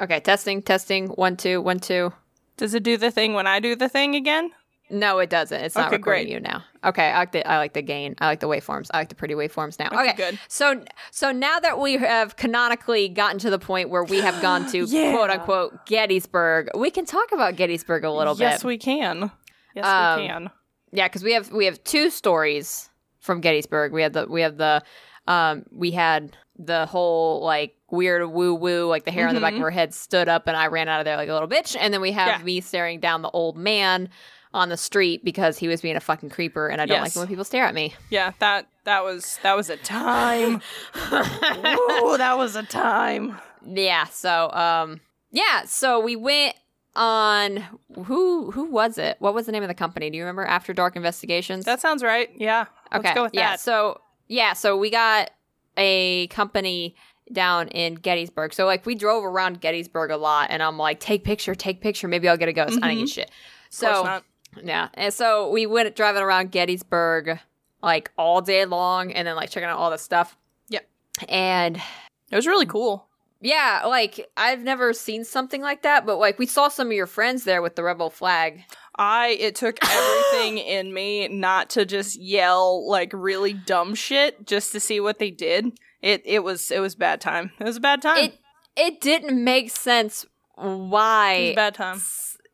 Okay, testing, testing. One, two, one, two. Does it do the thing when I do the thing again? No, it doesn't. It's not Okay, recording great. you now. Okay, I like the I like the gain. I like the waveforms. I like the pretty waveforms now. Okay, Okay, good. So so now that we have canonically gotten to the point where we have gone to Yeah. quote unquote Gettysburg, we can talk about Gettysburg a little yes, bit. Yes, we can. Yes, Um, we can. yeah, because we have we have two stories from Gettysburg. We had the we have the um we had the whole like weird woo woo like the hair on the back of her head stood up and I ran out of there like a little bitch. And then we have Yeah. me staring down the old man on the street because he was being a fucking creeper and I don't like Yes. it when people stare at me. Yeah, that that was that was a time. Ooh, that was a time. Yeah, so um yeah, so we went on who who was it? What was the name of the company? Do you remember After Dark Investigations? That sounds right. Yeah. okay. Let's go with yeah, that. so yeah, so we got a company down in Gettysburg. So like we drove around Gettysburg a lot and I'm like, take picture, take picture, maybe I'll get a ghost. I didn't get shit. Mm-hmm. So yeah. And so we went driving around Gettysburg like all day long and then like checking out all the stuff. Yep. And It was really cool. yeah, like I've never seen something like that, but like we saw some of your friends there with the rebel flag. I it took everything in me not to just yell like really dumb shit just to see what they did. It it was it was bad time. It was a bad time. It it didn't make sense it was why bad time.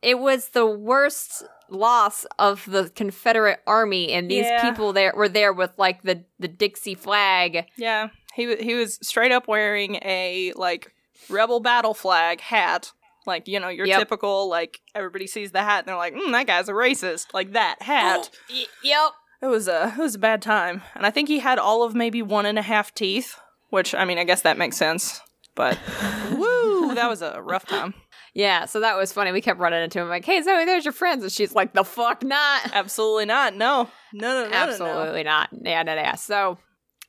it was the worst loss of the Confederate army and these Yeah. people there were there with like the the Dixie flag. Yeah, he he was straight up wearing a like rebel battle flag hat, like you know your Yep. typical like everybody sees the hat and they're like, mm, that guy's a racist, like that hat. Y- yep. It was a it was a bad time, and I think he had all of maybe one and a half teeth, which I mean I guess that makes sense, but woo, that was a rough time. Yeah, so that was funny. We kept running into him like, "Hey Zoe, there's your friends," and she's like, "The fuck not." Absolutely not. No, no, no, no, no, no. Absolutely not. Yeah, no, no, yeah. So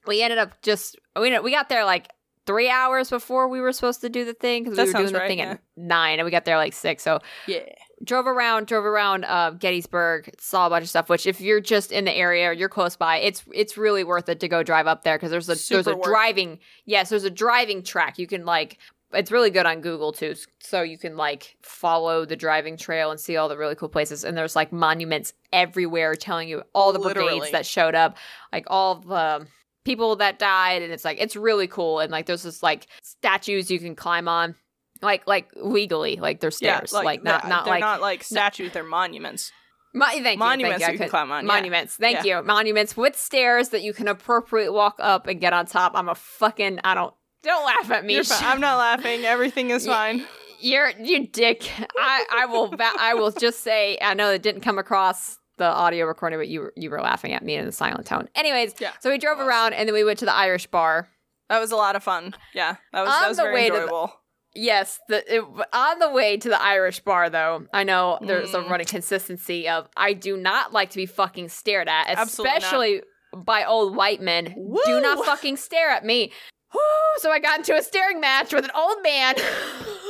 we ended up just we we got there like three hours before we were supposed to do the thing because we were doing the right, thing yeah. at nine and we got there like six. So Yeah. drove around, drove around uh, Gettysburg, saw a bunch of stuff. Which if you're just in the area or you're close by, it's it's really worth it to go drive up there because there's a there's a driving yes there's a driving track you can like. It's really good on Google too, so you can like follow the driving trail and see all the really cool places. And there's like monuments everywhere telling you all the brigades that showed up, like all the people that died, and it's like it's really cool. And like there's this like statues you can climb on, like like legally, like there's Yeah, stairs, like, not not they're like not like statues, they're monuments. Mo- thank you, Monuments thank that you can climb on, yeah. Monuments. Thank you. Monuments with stairs that you can appropriately walk up and get on top. I'm a fucking. I don't. Don't laugh at me. I'm not laughing. Everything is fine. You're you dick. I I will. I will just say. I know it didn't come across the audio recording, but you were you were laughing at me in a silent tone. Anyways, Yeah. So we drove around and then we went to the Irish bar. That was a lot of fun. Yeah, that was On that was very way to the- enjoyable. Yes, the it, on the way to the Irish bar though, I know there's a Mm. running consistency of I do not like to be fucking stared at, especially by old white men. Do not fucking stare at me. so I got into a staring match with an old man.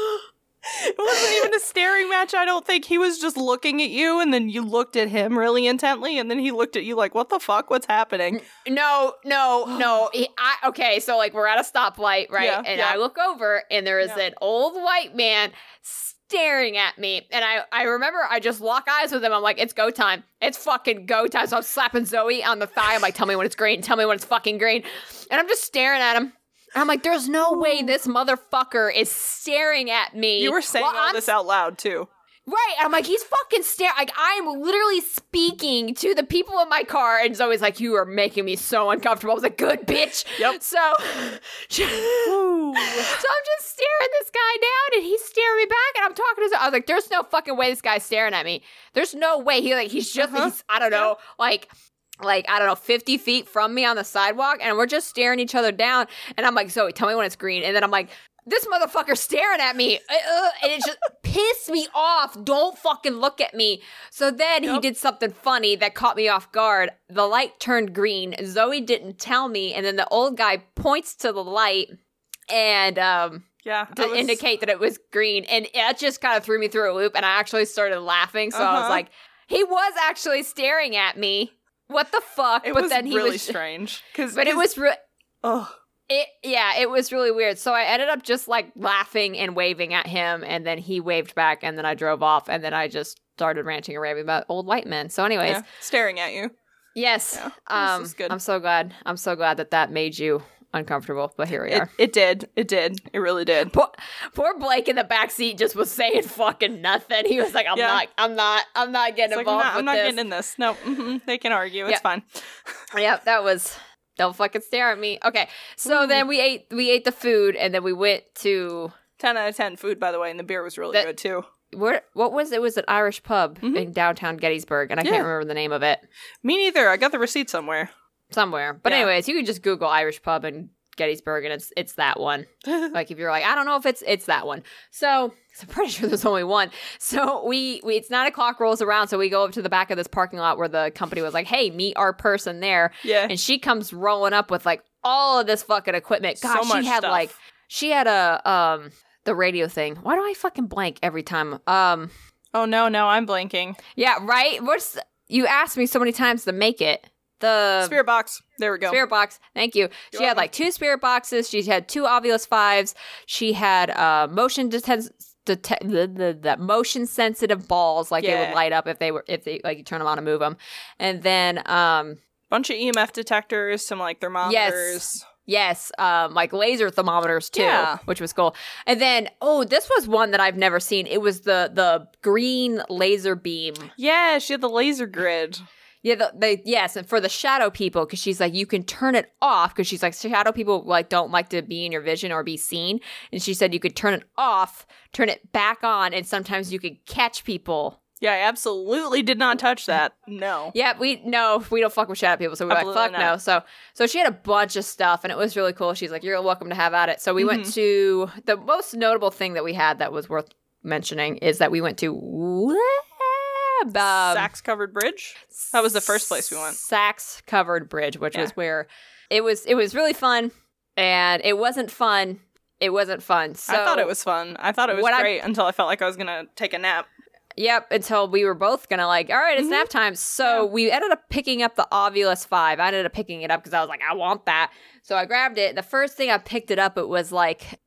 It wasn't even a staring match. I don't think he was just looking at you, and then you looked at him really intently, and then he looked at you like, "What the fuck? What's happening?" no, no, no. He, I, okay, so like we're at a stoplight, right? Yeah, and yeah. I look over and there is Yeah. an old white man staring at me. And I, I remember I just lock eyes with him. I'm like, it's go time. It's fucking go time. So I'm slapping Zoe on the thigh. I'm like, tell me when it's green. Tell me when it's fucking green. And I'm just staring at him. And I'm like, there's no way this motherfucker is staring at me. You were saying all I'm this out loud too. Right. I'm like, he's fucking staring. Like, I'm literally speaking to the people in my car. And Zoe's like, you are making me so uncomfortable. I was like, good bitch. Yep. So, so I'm just staring this guy down and he's staring me back. And I'm talking to Zoe. I was like, there's no fucking way this guy's staring at me. There's no way. He, like, he's just, Uh-huh. he's, I don't know, like, like I don't know, fifty feet from me on the sidewalk, and we're just staring each other down. And I'm like, Zoe, tell me when it's green. And then I'm like, this motherfucker staring at me, Uh, uh, and it just pissed me off. Don't fucking look at me. So then he did something funny that caught me off guard. The light turned green. Zoe didn't tell me, and then the old guy points to the light and um Yeah, to was- indicate that it was green, and it just kind of threw me through a loop. And I actually started laughing. So I was Uh-huh. like, he was actually staring at me. What the fuck? It but was then he really was strange because but it was re- oh It yeah, it was really weird. So I ended up just like laughing and waving at him, and then he waved back, and then I drove off, and then I just started ranting and raving about old white men. So, anyways, Yeah, staring at you. yes, Yeah, this um. I'm so glad. I'm so glad that that made you uncomfortable. But here we It, are. it did. It did. It really did. Poor, poor Blake in the back seat just was saying fucking nothing. He was like, "I'm Yeah. not, I'm not, I'm not getting It's like, I'm involved not, I'm not this." getting in this. No, mhm, they can argue. It's Yeah. fine. Yep, that was don't fucking stare at me. Okay, so Ooh. then we ate we ate the food and then we went to 10 out of 10 food, by the way, and the beer was really That- good too. where what was it? was an Irish pub Mhm. in downtown Gettysburg and I Yeah. can't remember the name of it Me neither. I got the receipt somewhere. Somewhere. But Yeah. anyways, you can just Google Irish pub in Gettysburg and it's it's that one. like if you're like I don't know if it's it's that one. So I'm pretty sure there's only one. So we, we it's nine o'clock rolls around. So we go up to the back of this parking lot where the company was like, "Hey, meet our person there." yeah. and she comes rolling up with like all of this fucking equipment. God, so she had stuff. like she had a um the radio thing. Why do I fucking blank every time? Um Oh no, no, I'm blanking. yeah, right? What's you asked me so many times to make it. The Spirit box. There we go. Spirit box. Thank you. You're she had welcome. like two spirit boxes. She had two Ovilus fives. She had uh motion detect detect the, the, the motion sensitive balls like they would light up if they were if they like you turn them on and move them. And then um Bunch of EMF detectors, some like thermometers. Yes, um, like laser thermometers too, Yeah. which was cool. And then, oh, this was one that I've never seen. It was the the green laser beam. Yeah, she had the laser grid. Yeah, the, the yes, and for the shadow people, because she's like, you can turn it off because she's like, shadow people like don't like to be in your vision or be seen, and she said you could turn it off, turn it back on, and sometimes you could catch people. Yeah, I absolutely did not touch that. No. Yeah, we no, we don't fuck with shadow people, so we're like, fuck not. no. So, so she had a bunch of stuff, and it was really cool. She's like, you're welcome to have at it. So we went Mhm. to the most notable thing that we had that was worth mentioning is that we went to Web, um, Sachs covered bridge. That was the first place we went. Sachs covered bridge, which Yeah. was where it was. It was really fun, and it wasn't fun. It wasn't fun. So I thought it was fun. I thought it was what I- great until I felt like I was gonna take a nap. Yep, until we were both gonna like, all right, it's Mhm. nap time. So Yeah. we ended up picking up the Ovilus Five. I ended up picking it up because I was like, I want that. So I grabbed it. The first thing I picked it up, it was like,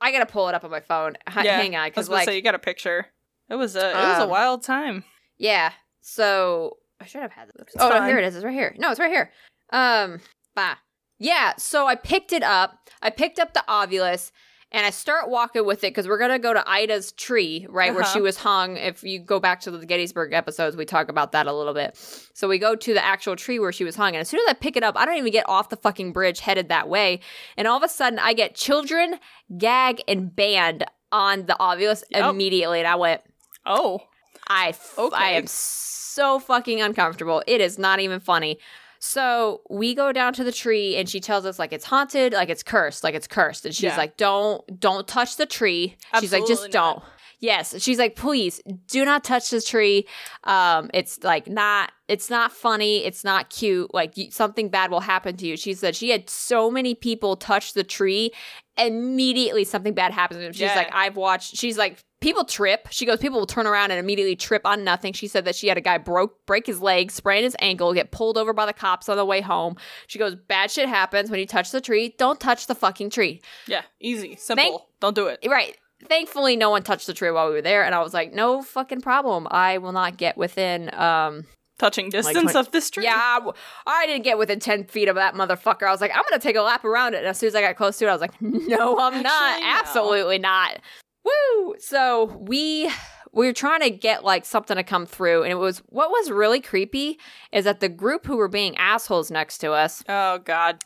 I gotta pull it up on my phone. H- Yeah, Hang on, because like, say you got a picture. It was a it was a Um, wild time. Yeah. So I should have had it. It's Oh, no, here it is. It's right here. No, it's right here. Um, bah. Yeah. So I picked it up. I picked up the Ovilus. And I start walking with it because we're gonna go to Ida's tree, right where Uh-huh. she was hung. If you go back to the Gettysburg episodes, we talk about that a little bit. So we go to the actual tree where she was hung, and as soon as I pick it up, I don't even get off the fucking bridge headed that way, and all of a sudden I get children, gag, and band on the Ovilus Yep. immediately, and I went, Oh. I Okay. I am so fucking uncomfortable. It is not even funny. So we go down to the tree and she tells us like it's haunted, like it's cursed, like it's cursed. And she's Yeah. like, Don't don't touch the tree. she's like, just not. don't. Yes. She's like, please do not touch the tree. Um, it's like not it's not funny, it's not cute. Like you, something bad will happen to you. She said she had so many people touch the tree immediately something bad happens to them. She's Yeah. like, I've watched. She's like, people trip. She goes, people will turn around and immediately trip on nothing. She said that she had a guy broke break his leg, sprain his ankle, get pulled over by the cops on the way home. She goes, bad shit happens when you touch the tree. Don't touch the fucking tree. Yeah, easy, simple. Don't do it. Right. Thankfully, no one touched the tree while we were there, and I was like, no fucking problem. I will not get within. um Touching distance twenty- of this tree. Yeah, I, didn't get within ten feet of that motherfucker. I was like, I'm gonna take a lap around it. And as soon as I got close to it, I was like, no, I'm not. No. Absolutely not. Woo! So we we were trying to get like something to come through, and it was what was really creepy is that the group who were being assholes next to us. Oh God,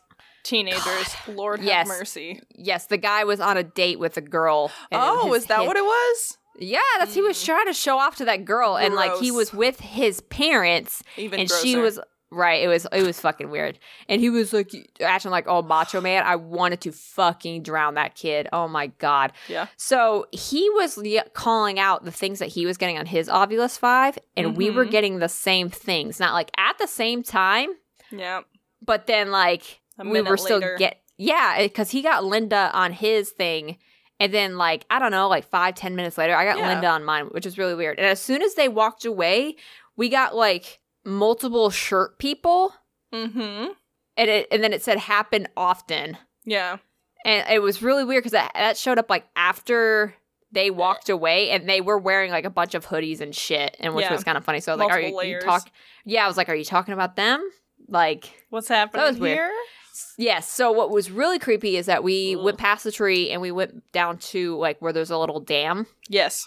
teenagers. Lord have mercy. Yes, the guy was on a date with a girl. Oh, is that what it was? Yeah, that's he was mm. trying to show off to that girl, and like he was with his parents, Even and grosser. she was right. It was it was fucking weird, and he was like acting like oh macho man. I wanted to fucking drown that kid. Oh my god. Yeah. So he was calling out the things that he was getting on his Ovilus Five, and we were Mhm. getting the same things, not like at the same time, Yeah. but then like we were still later. get yeah because he got linda on his thing and then like i don't know like five ten minutes later i got Yeah. linda on mine which is really weird and as soon as they walked away we got like multiple shirt people Mm-hmm. and it and then it said happen often Yeah. and it was really weird because that, that showed up like after they walked away and they were wearing like a bunch of hoodies and shit and which Yeah. was kind of funny so like are you, you layers. talk yeah i was like are you talking about them like What's happening that was weird. yes so what was really creepy is that we Ugh. went past the tree and we went down to like where there's a little dam Yes.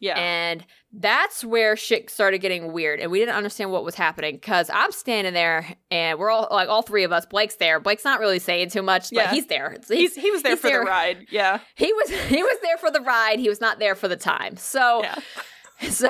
Yeah. and that's where shit started getting weird and we didn't understand what was happening because i'm standing there and we're all like all three of us blake's there blake's not really saying too much but Yeah. he's there He's, he was there he's for there. the ride. Yeah. he was he was there for the ride he was not there for the time so Yeah. so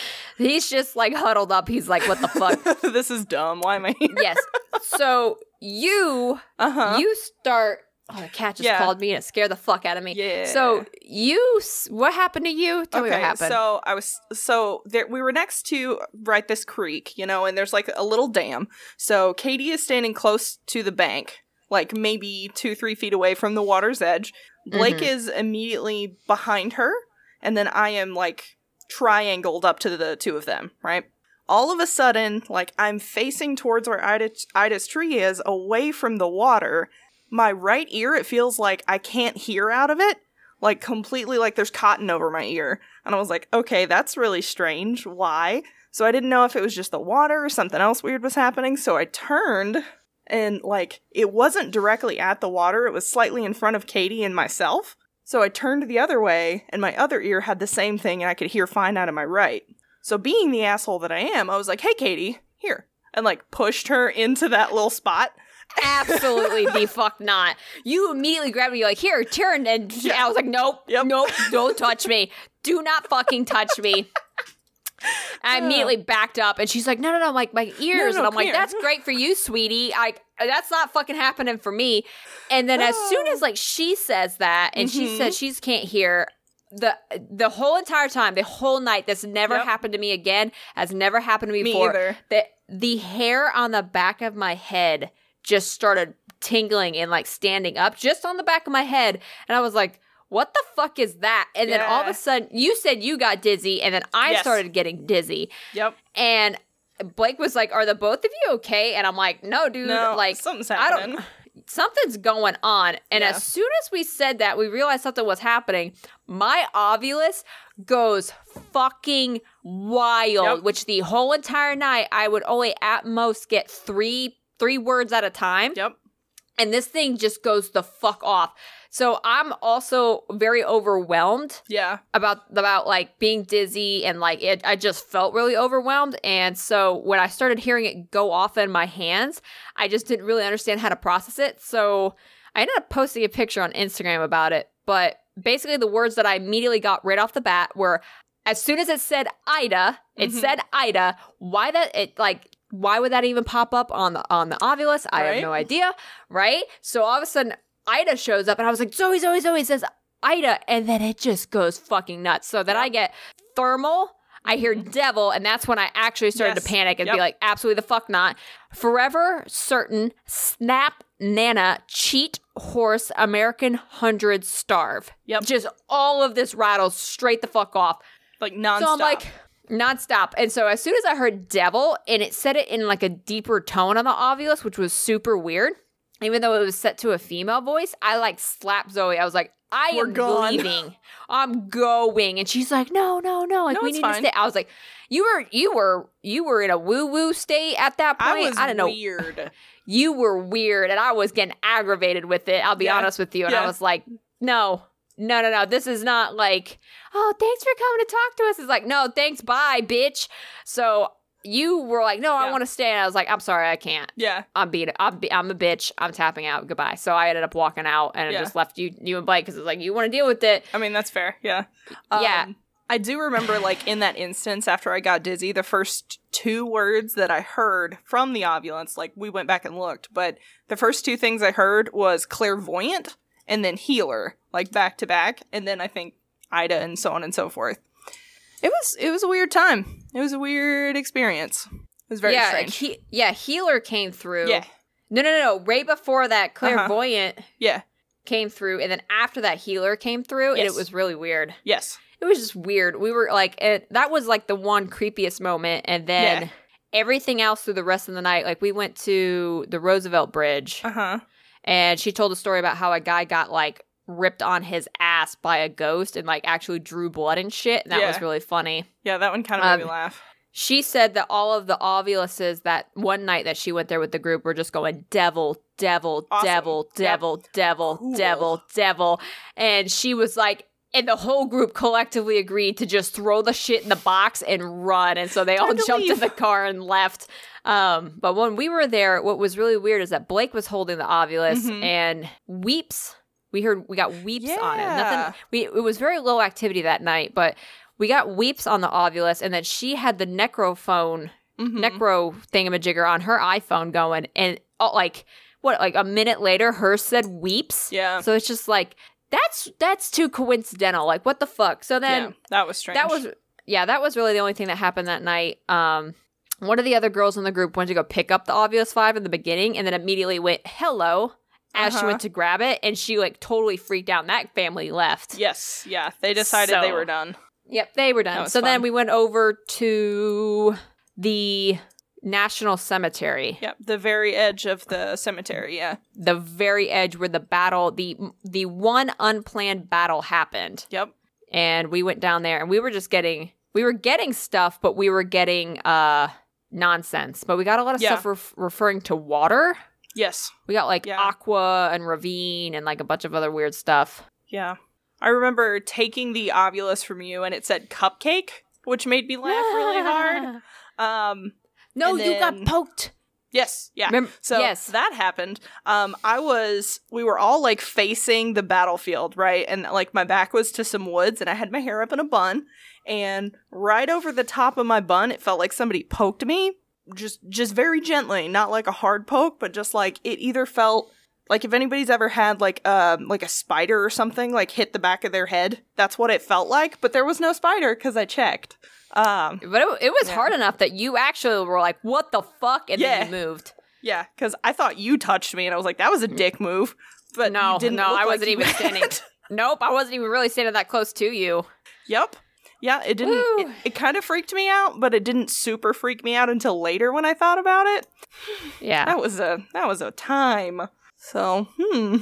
he's just like huddled up he's like what the fuck this is dumb. Why am I here? yes so you Uh huh. you start oh the cat just Yeah. called me and it scared the fuck out of me Yeah. so you what happened to you tell me what happened So I was so there we were next to right this creek, you know, and there's like a little dam. So Katie is standing close to the bank, like maybe two, three feet away from the water's edge. Blake Mhm. is immediately behind her, and then I am like triangled up to the two of them, right? All of a sudden, like I'm facing towards where Ida, Ida's tree is, away from the water. My right ear, it feels like I can't hear out of it like completely like there's cotton over my ear. And I was like, okay, that's really strange. Why? So I didn't know if it was just the water or something else weird was happening. So I turned and like it wasn't directly at the water, it was slightly in front of Katie and myself. So I turned the other way and my other ear had the same thing and I could hear fine out of my right. So being the asshole that I am, I was like, hey Katie, here. And like pushed her into that little spot. Absolutely the fuck not. You immediately grabbed me, you're like, here, turn. And. I was like, nope, Yep. nope, don't touch me. Do not fucking touch me. I immediately backed up and she's like, no, no, no, like my ears. no, and I'm like, here. that's great for you, sweetie. I that's not fucking happening for me. And then as soon as like she says that and she Mhm. says she can't hear the the whole entire time, the whole night, this never Yep. happened to me again, has never happened to me Me before either. the the hair on the back of my head just started tingling and like standing up just on the back of my head and i was like what the fuck is that and then all of a sudden you said you got dizzy and then i Yes. started getting dizzy Yep. and blake was like are the both of you okay and i'm like no dude No, like something's I don't- happening. something's going on. And Yeah. as soon as we said that, we realized something was happening. My ovilus goes fucking wild, Yep. which the whole entire night I would only at most get three three words at a time. Yep. And this thing just goes the fuck off. So I'm also very overwhelmed Yeah. about about like being dizzy and like it I just felt really overwhelmed and so when I started hearing it go off in my hands I just didn't really understand how to process it so I ended up posting a picture on Instagram about it but basically the words that I immediately got right off the bat were as soon as it said Ida it Mhm. said Ida why that it like why would that even pop up on the on the ovilus I have no idea right so all of a sudden Ida shows up and I was like, Zoe, Zoe, Zoe says Ida. And then it just goes fucking nuts. So then I get thermal, I hear mm-hmm. devil, and that's when I actually started Yes. to panic and be like, absolutely the fuck not. Forever certain, snap, nana, cheat, horse, American hundred, starve. Yep. Just all of this rattles straight the fuck off. Like nonstop. So I'm like, nonstop. And so as soon as I heard devil, and it said it in like a deeper tone on the ovilus, which was super weird, even though it was set to a female voice, I like slapped Zoe. I was like, I We're am gone. leaving. I'm going. And she's like, no, no, no. Like No, we need fine. to stay. I was like, you were, you were, you were in a woo woo state at that point. I was don't know. weird. You were weird, and I was getting aggravated with it. I'll be Yeah. honest with you. And I was like, no, no, no, no. This is not like, oh, thanks for coming to talk to us. It's like, no, thanks, bye, bitch. So you were like, no, I Yeah. want to stay. And I was like, I'm sorry, I can't. Yeah. I'm being, I'm, be, I'm a bitch. I'm tapping out. Goodbye. So I ended up walking out and I just left you, you and Blake because it's like, you want to deal with it. I mean, that's fair. Yeah. Yeah. Um, I do remember, like, in that instance, after I got dizzy, the first two words that I heard from the ovulance, like, we went back and looked, but the first two things I heard was clairvoyant and then healer, like, back to back. And then I think Ida and so on and so forth. It was, it was a weird time. It was a weird experience. It was very yeah, strange. He, yeah, healer came through. yeah. No, no, no, no. Right before that, clairvoyant Yeah. came through, and then after that, healer came through, and it was really weird. Yes. It was just weird. We were like, it, that was like the one creepiest moment, and then Yeah. everything else through the rest of the night. Like we went to the Roosevelt Bridge, Uh huh. And she told a story about how a guy got like ripped on his ass by a ghost and like actually drew blood and shit. And that was really funny. Yeah, that one kind of made Um, me laugh. She said that all of the oviluses that one night that she went there with the group were just going devil, devil, Awesome. devil, Yep. devil, devil, Cool. devil, devil. And she was like, and the whole group collectively agreed to just throw the shit in the box and run. And so they all jumped in the car and left. Um, but when we were there, what was really weird is that Blake was holding the ovilus Mhm. and weeps. We heard we got weeps on it. Nothing. We it was very low activity that night, but we got weeps on the ovilus, and then she had the necrophone, Mhm. necro thingamajigger on her iPhone going, and uh, like what, like a minute later, hers said weeps. Yeah. So it's just like that's that's too coincidental. Like what the fuck? So then yeah, that was strange. that was yeah, that was really the only thing that happened that night. Um, one of the other girls in the group went to go pick up the Obvious Five in the beginning, and then immediately went hello as she Uh-huh. went to grab it, and she like totally freaked out. And that family left. Yes, yeah. They decided they were done. Yep, they were done. So then we went over to the National Cemetery, Yep, the very edge of the cemetery. Yeah. the very edge where the battle, the the one unplanned battle happened. Yep. and we went down there and we were just getting we were getting stuff but we were getting uh nonsense but we got a lot of Yeah. stuff ref- referring to water Yes. we got like Yeah. aqua and ravine and like a bunch of other weird stuff Yeah. I remember taking the ovilus from you and it said cupcake, which made me laugh really hard. Um no you got poked yes, yeah. Remem- So yes that happened. Um, I was, we were all like facing the battlefield, right? And like my back was to some woods, and I had my hair up in a bun. And right over the top of my bun, it felt like somebody poked me, just just very gently, not like a hard poke, but just like it either felt like if anybody's ever had like um like a spider or something like hit the back of their head, that's what it felt like. But there was no spider because I checked. Um, but it, it was Yeah. hard enough that you actually were like what the fuck and Yeah. then you moved yeah, because I thought you touched me, and I was like, that was a dick move. But no you didn't no i like wasn't even had. standing nope i wasn't even really standing that close to you Yep. Yeah, it didn't. It, Woo. it kind of freaked me out, but it didn't super freak me out until later when I thought about it. yeah That was a that was a time. So, hmm.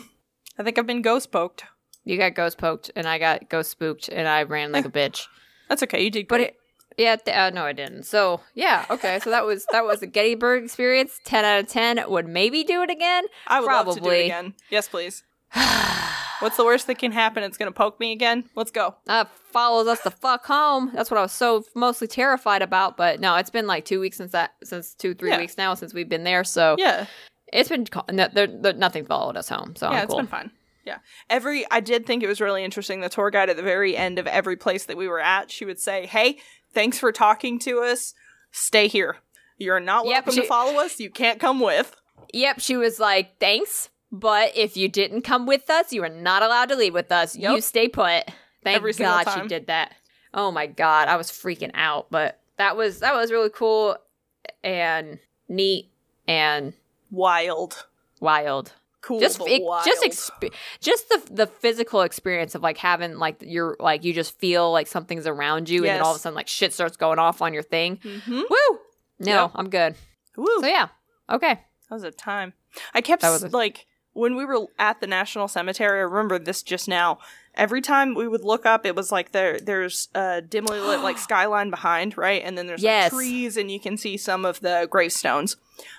I think I've been ghost poked. you got ghost poked and i got ghost spooked and i ran like a bitch That's okay. You did But it, yeah, th- uh, no, I didn't. So yeah, okay. So that was that was a Gettysburg experience. Ten out of ten. Would maybe do it again. I would love to do it probably. again. Yes, please. What's the worst that can happen? It's gonna poke me again. Let's go. Uh, follows us the fuck home. That's what I was so mostly terrified about. But no, it's been like two weeks since that, since two three Yeah. weeks now since we've been there. So Yeah, it's been no, there, there, nothing followed us home. So yeah, I'm it's cool. been fun. Yeah, every I did think it was really interesting. The tour guide at the very end of every place that we were at, she would say, "Hey, thanks for talking to us. Stay here. You're not Yep, welcome she- to follow us. You can't come with." Yep, she was like, "Thanks, but if you didn't come with us, you are not allowed to leave with us. You stay put." Thank Every God she did that. Oh my God, I was freaking out, but that was that was really cool and neat and Wild, wild. Cool, Just it, just exp- just the the physical experience of like having like you're like you just feel like something's around you and then all of a sudden like shit starts going off on your thing. Mhm. Woo! No. I'm good. Woo. So yeah, okay. That was a time. I kept That was s- a- like when we were at the National Cemetery. I remember this just now. Every time we would look up, it was like there there's a dimly lit like skyline behind, right? And then there's Yes. like trees, and you can see some of the gravestones.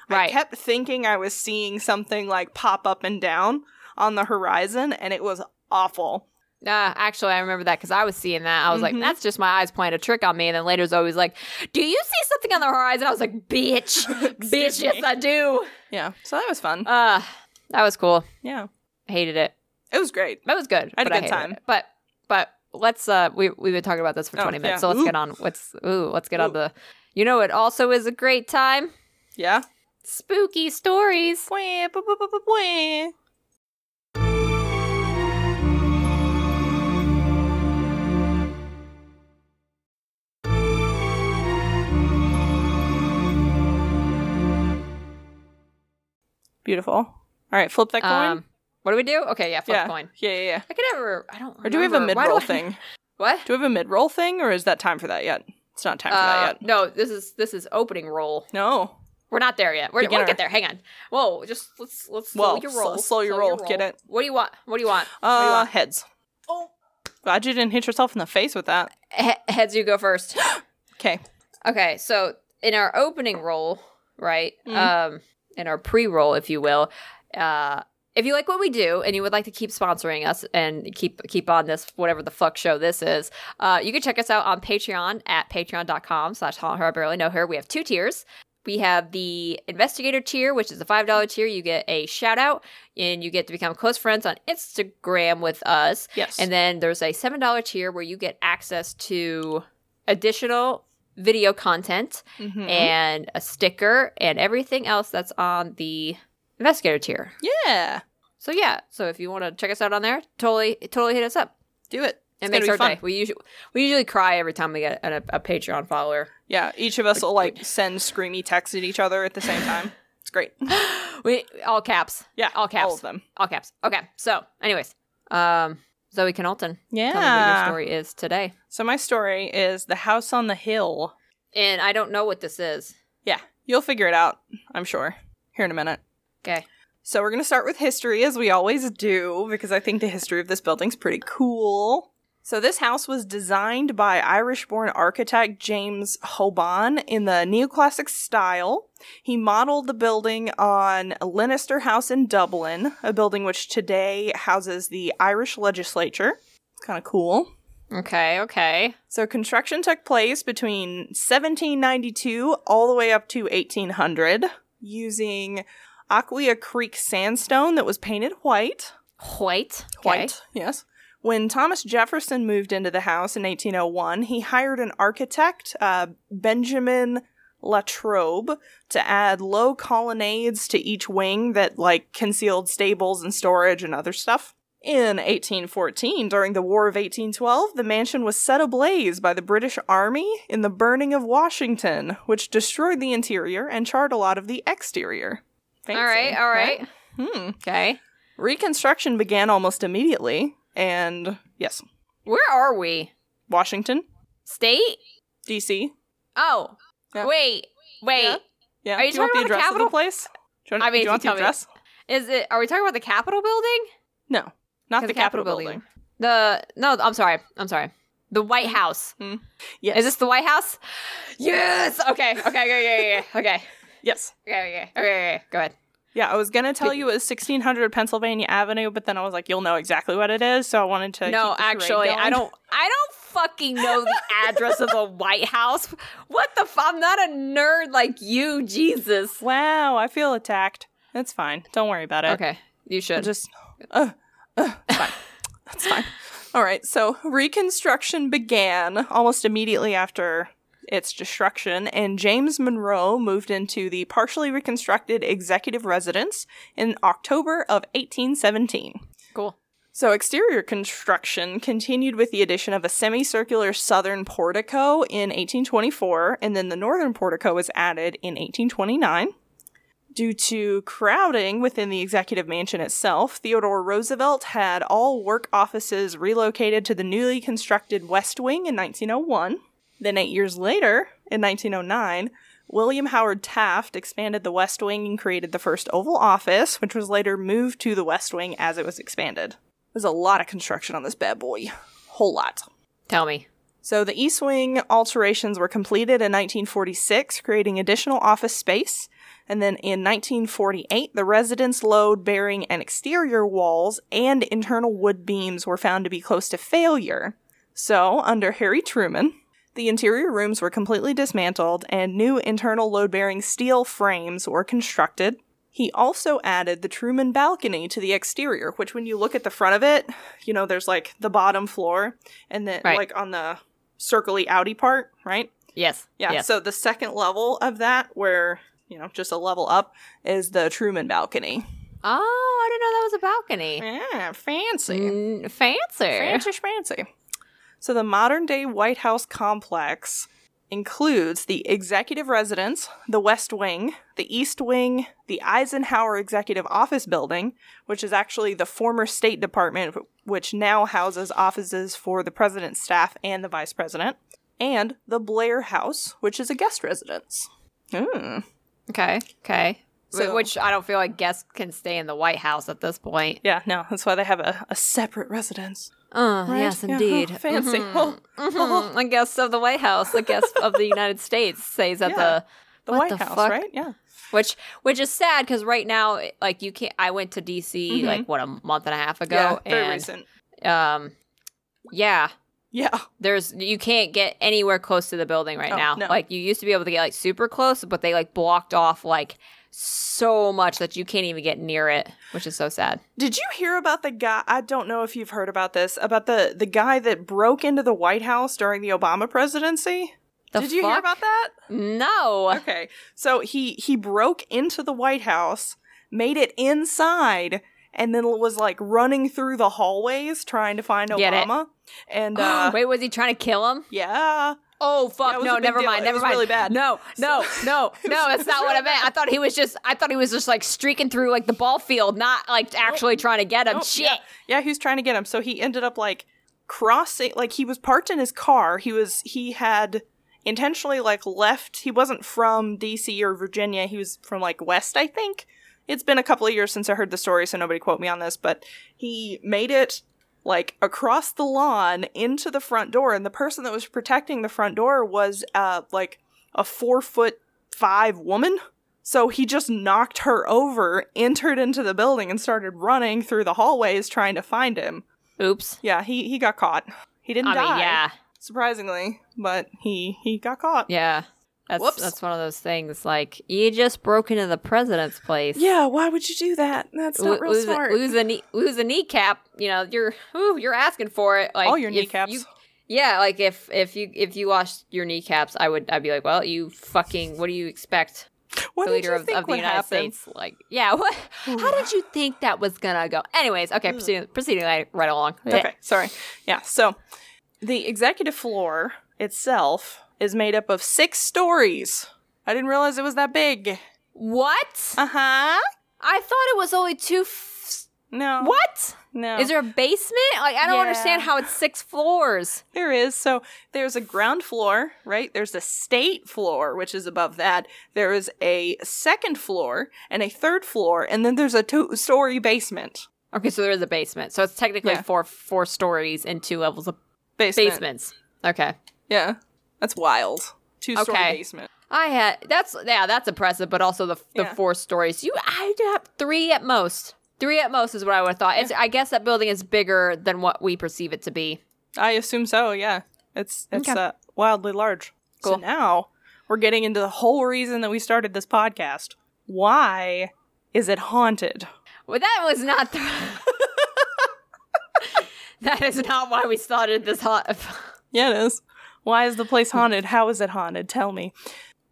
Right. I kept thinking I was seeing something like pop up and down on the horizon, and it was awful. Uh, actually, I remember that because I was seeing that. I was like, Mhm. that's just my eyes playing a trick on me. And then later, it's always like, do you see something on the horizon? I was like, bitch, bitch, yes. I do. Yeah, so that was fun. Uh, that was cool. yeah, Hated it. It was great. That was good. I had a good time. it. But, but let's, uh, we, we've been talking about this for Oh, 20 minutes. yeah. So let's Ooh. get on. What's, ooh, let's get on the, you know, it also is a great time. Yeah. Spooky stories. Beautiful. All right, flip that coin. Um, what do we do? Okay, yeah, flip yeah. coin. yeah, yeah, yeah. I could never, I don't Or do we have a mid roll thing? What? Do we have a mid roll thing, or is that time for that yet? It's not time for Uh, that yet. no, this is, this is opening roll. No. We're not there yet. We're, Beginner. we'll get there. Hang on. Whoa, just let's let's slow Well, your roll. slow your roll. Get it? What do you want? What do you want? do you Uh, want? heads. Oh, glad you didn't hit yourself in the face with that. He- heads, you go first. Okay. Okay, so in our opening roll, right? Mhm. Um, in our pre-roll, if you will, uh, if you like what we do and you would like to keep sponsoring us and keep keep on this whatever the fuck show this is, uh, you can check us out on Patreon at patreon.com slash her I barely know her. We have two tiers. We have the investigator tier, which is the five dollar tier. You get a shout out and you get to become close friends on Instagram with us. Yes. And then there's a $7 tier where you get access to additional video content Mhm. and a sticker and everything else that's on the investigator tier. yeah, So yeah, so if you want to check us out on there, totally totally hit us up. do it. It makes our fun. day. We usually we usually cry every time we get a, a Patreon follower. Yeah, each of us will like send screamy texts at each other at the same time. It's great. We all caps. Yeah, All caps. All of them. All caps. Okay. So, anyways, um Zoe Knowlton, Yeah. tell me what your story is today. So my story is the house on the hill. And I don't know what this is. Yeah, you'll figure it out. I'm sure. Here in a minute. Okay. So we're going to start with history as we always do because I think the history of this building's pretty cool. So this house was designed by Irish-born architect James Hoban in the neoclassic style. He modeled the building on Leinster House in Dublin, a building which today houses the Irish legislature. It's kind of cool. Okay, okay. So construction took place between 1792 all the way up to 1800 using Aquia Creek sandstone that was painted white. White. Okay. White, yes. When Thomas Jefferson moved into the house in 1801, he hired an architect, uh, Benjamin Latrobe, to add low colonnades to each wing that like concealed stables and storage and other stuff. In 1814, during the War of 1812, the mansion was set ablaze by the British Army in the burning of Washington, which destroyed the interior and charred a lot of the exterior. Fancy, all right, all right. Hmm. Okay. Reconstruction began almost immediately, and yes, Where are we? Washington, State? D.C. Oh. Yeah. Wait. Wait. Yeah. Yeah, Are you do you want talking the about the address of Capitol? the place? Do you want, I mean, do you you want the tell me. address? Is it are we talking about the Capitol building? No, not the, The Capitol, Capitol building. The no, I'm sorry. I'm sorry. The White House. Yes. Is this the White House? Yes. Okay. Okay. Okay. Okay. Okay. Okay. Yes. Okay. Okay. Okay. okay. Go ahead. Yeah, I was gonna tell you it was 1600 Pennsylvania Avenue, but then I was like, you'll know exactly what it is, so I wanted to. no, keep the charade actually, I don't. I don't fucking know the address of the White House. What the? F- I'm not a nerd like you. Jesus. Wow, I feel attacked. It's fine. Don't worry about it. Okay. You I'll should. just. Uh, uh, it's fine. That's fine. All right. So Reconstruction began almost immediately after its destruction, and James Monroe moved into the partially reconstructed executive residence in October of 1817. cool. So, exterior construction continued with the addition of a semicircular southern portico in 1824, and then the northern portico was added in 1829. Due to crowding within the executive mansion itself, Theodore Roosevelt had all work offices relocated to the newly constructed West Wing in 1901. Then, eight years later, in 1909, William Howard Taft expanded the West Wing and created the first Oval Office, which was later moved to the West Wing as it was expanded. There's a lot of construction on this bad boy. Whole lot. Tell me. So the East Wing alterations were completed in 1946, creating additional office space. And then in 1948, the residence load bearing and exterior walls and internal wood beams were found to be close to failure. So, under Harry Truman, the interior rooms were completely dismantled and new internal load bearing steel frames were constructed. He also added the Truman balcony to the exterior, which when you look at the front of it, you know, there's like the bottom floor and then Right. like on the circly outy part, right? Yes. Yeah. Yes. So the second level of that, where, you know, just a level up, is the Truman balcony. Oh, I didn't know that was a balcony. Yeah, fancy. Mm, fancy. Fancy schmancy. So the modern day White House complex includes the executive residence, the West Wing, the East Wing, the Eisenhower Executive Office Building, which is actually the former State Department, which now houses offices for the president's staff and the vice president, and the Blair House, which is a guest residence. Hmm. Okay. Okay. So- Which I don't feel like guests can stay in the White House at this point. Yeah, no, that's why they have a, a separate residence. Uh, Right? Yes, Yeah, indeed. oh, fancy. Mhm. Oh. Mhm. A guest of the White House, a guest of the United States, stays at Yeah. the The White the House, fuck? right? Yeah. which which is sad because right now, like you can't. I went to DC Mhm. like what a month and a half ago, yeah, very and recent. um, yeah, Yeah. there's you can't get anywhere close to the building right Oh, now. no. Like you used to be able to get like super close, but they like blocked off like so much that you can't even get near it, which is so sad. Did you hear about the guy? I don't know if you've heard about this about the the guy that broke into the White House during the Obama presidency. The Did you hear about that? No. Okay, so he he broke into the White House, made it inside, and then was like running through the hallways trying to find. Obama. And uh, Wait, was he trying to kill him? yeah, Oh fuck! No, never deal. mind. Never was mind. really bad. No, no, no, no. That's not what I meant. I thought he was just. I thought he was just like streaking through like the ball field, not like actually trying to get him. Nope, Shit. Yeah, yeah, he was trying to get him. So he ended up like crossing like he was parked in his car. He was he had intentionally like left he wasn't from DC or Virginia. He was from like West, I think. It's been a couple of years since I heard the story, so nobody quote me on this, but he made it like across the lawn into the front door, and the person that was protecting the front door was uh like a four foot five woman. So he just knocked her over, entered into the building, and started running through the hallways trying to find him. Oops. Yeah, he, he got caught. He didn't I die, mean, yeah, surprisingly, but he he got caught. yeah. That's Whoops. that's one of those things. Like you just broke into the president's place. Yeah, why would you do that? That's not Lo- real lose, smart. A, lose a knee, lose a kneecap. You know, you're ooh, you're asking for it. Like All your kneecaps. you- yeah, like if if you if you lost your kneecaps, I would I'd be like, well, you fucking. What do you expect? what the did leader you of, think of the United happen? States. Like, yeah, what? How did you think that was gonna go? Anyways, okay, hmm. proceeding, proceeding right, right along. Okay, sorry. Yeah, so the executive floor itself is made up of six stories. I didn't realize it was that big. What? Uh huh. I thought it was only two. F- No. what? No. Is there a basement? Like, I don't Yeah. understand how it's six floors. There is. So there's a ground floor, right? There's a state floor, which is above that. There is a second floor and a third floor, and then there's a two story basement. Okay, so there is a basement. So it's technically Yeah. four four stories and two levels of Basement. basements. Okay. Yeah. That's wild. Two story Okay. basement. I had that's yeah that's impressive, but also the the Yeah. four stories. You I have three at most. Three at most is what I would have thought. It's I guess that building is bigger than what we perceive it to be. I assume so, yeah. It's it's Okay. uh, wildly large. Cool. So now we're getting into the whole reason that we started this podcast. Why is it haunted? Well, that was not the. that is not why we started this hot. Yeah, it is. Why is the place haunted? How is it haunted? Tell me.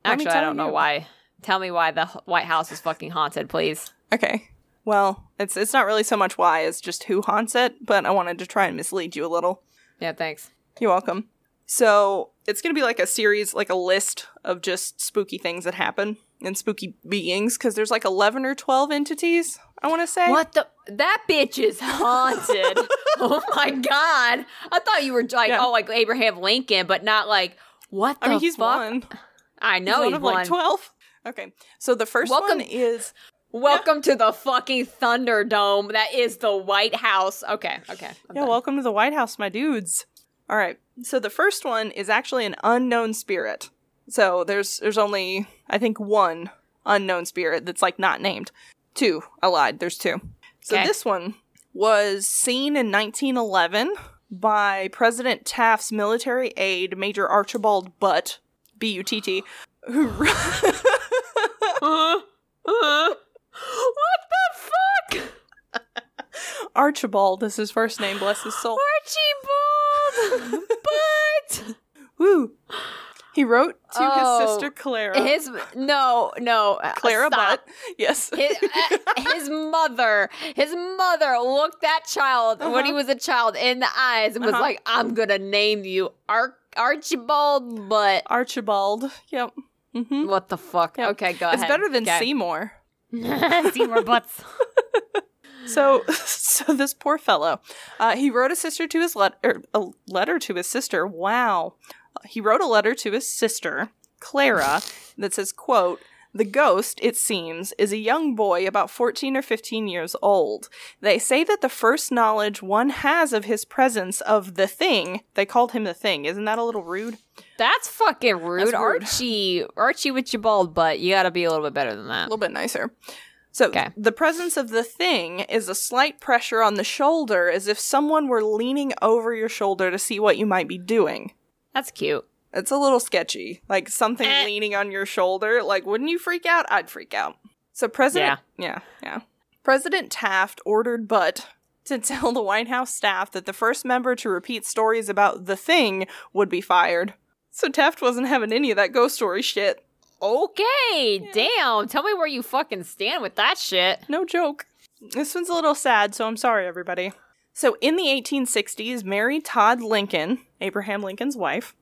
Let me Actually, I don't know why. Tell me why the White House is fucking haunted, please. Okay. Well, it's it's not really so much why, it's just who haunts it, but I wanted to try and mislead you a little. Yeah, thanks. You're welcome. So, it's going to be like a series, like a list of just spooky things that happen and spooky beings cuz there's like 11 or 12 entities, I want to say. What the? That bitch is haunted. oh my god! I thought you were like, Yeah. oh, like Abraham Lincoln, but not like what the I mean, he's fuck? one. I He's know one he's of one. like 12. Okay. So the first Welcome- one is Welcome to the fucking Thunderdome. That is the White House. Okay, okay. I'm Yeah, done. welcome to the White House, my dudes. All right. So the first one is actually an unknown spirit. So there's there's only I think one unknown spirit that's like not named. Two. I lied. There's two. So Okay. this one was seen in 1911 by President Taft's military aide, Major Archibald Butt, B U T T, who Uh, uh, what the fuck? Archibald is his first name, bless his soul. Archibald! Butt! Woo. He wrote to Oh, his sister Clara. his no, no, uh, Clara stop. Butt. Yes. His, uh, his mother, his mother looked that child when he Uh-huh. was a child in the eyes and was Uh-huh. like, "I'm gonna name you Ar- Archibald." But Archibald. Yep. hmm what the fuck? Yep. Okay, go It's ahead. better than Okay. Seymour. Seymour Butts. So, so this poor fellow, uh, he wrote a sister to his letter, a letter to his sister. Wow, he wrote a letter to his sister Clara that says, "quote The ghost, it seems, is a young boy about 14 or 15 years old. They say that the first knowledge one has of his presence of the thing, they called him the thing. Isn't that a little rude? That's fucking rude. That's. Archie, Archie with your bald butt. You gotta be a little bit better than that. A little bit nicer. So, Okay. the presence of the thing is a slight pressure on the shoulder as if someone were leaning over your shoulder to see what you might be doing. That's cute. It's a little sketchy. Like something Eh. leaning on your shoulder. Like, wouldn't you freak out? I'd freak out. So, President. Yeah. Yeah. President Taft ordered Butt to tell the White House staff that the first member to repeat stories about the thing would be fired. So, Taft wasn't having any of that ghost story shit. Okay, damn. Tell me where you fucking stand with that shit. No joke. This one's a little sad, so I'm sorry, everybody. So, in the 1860s, Mary Todd Lincoln, Abraham Lincoln's wife,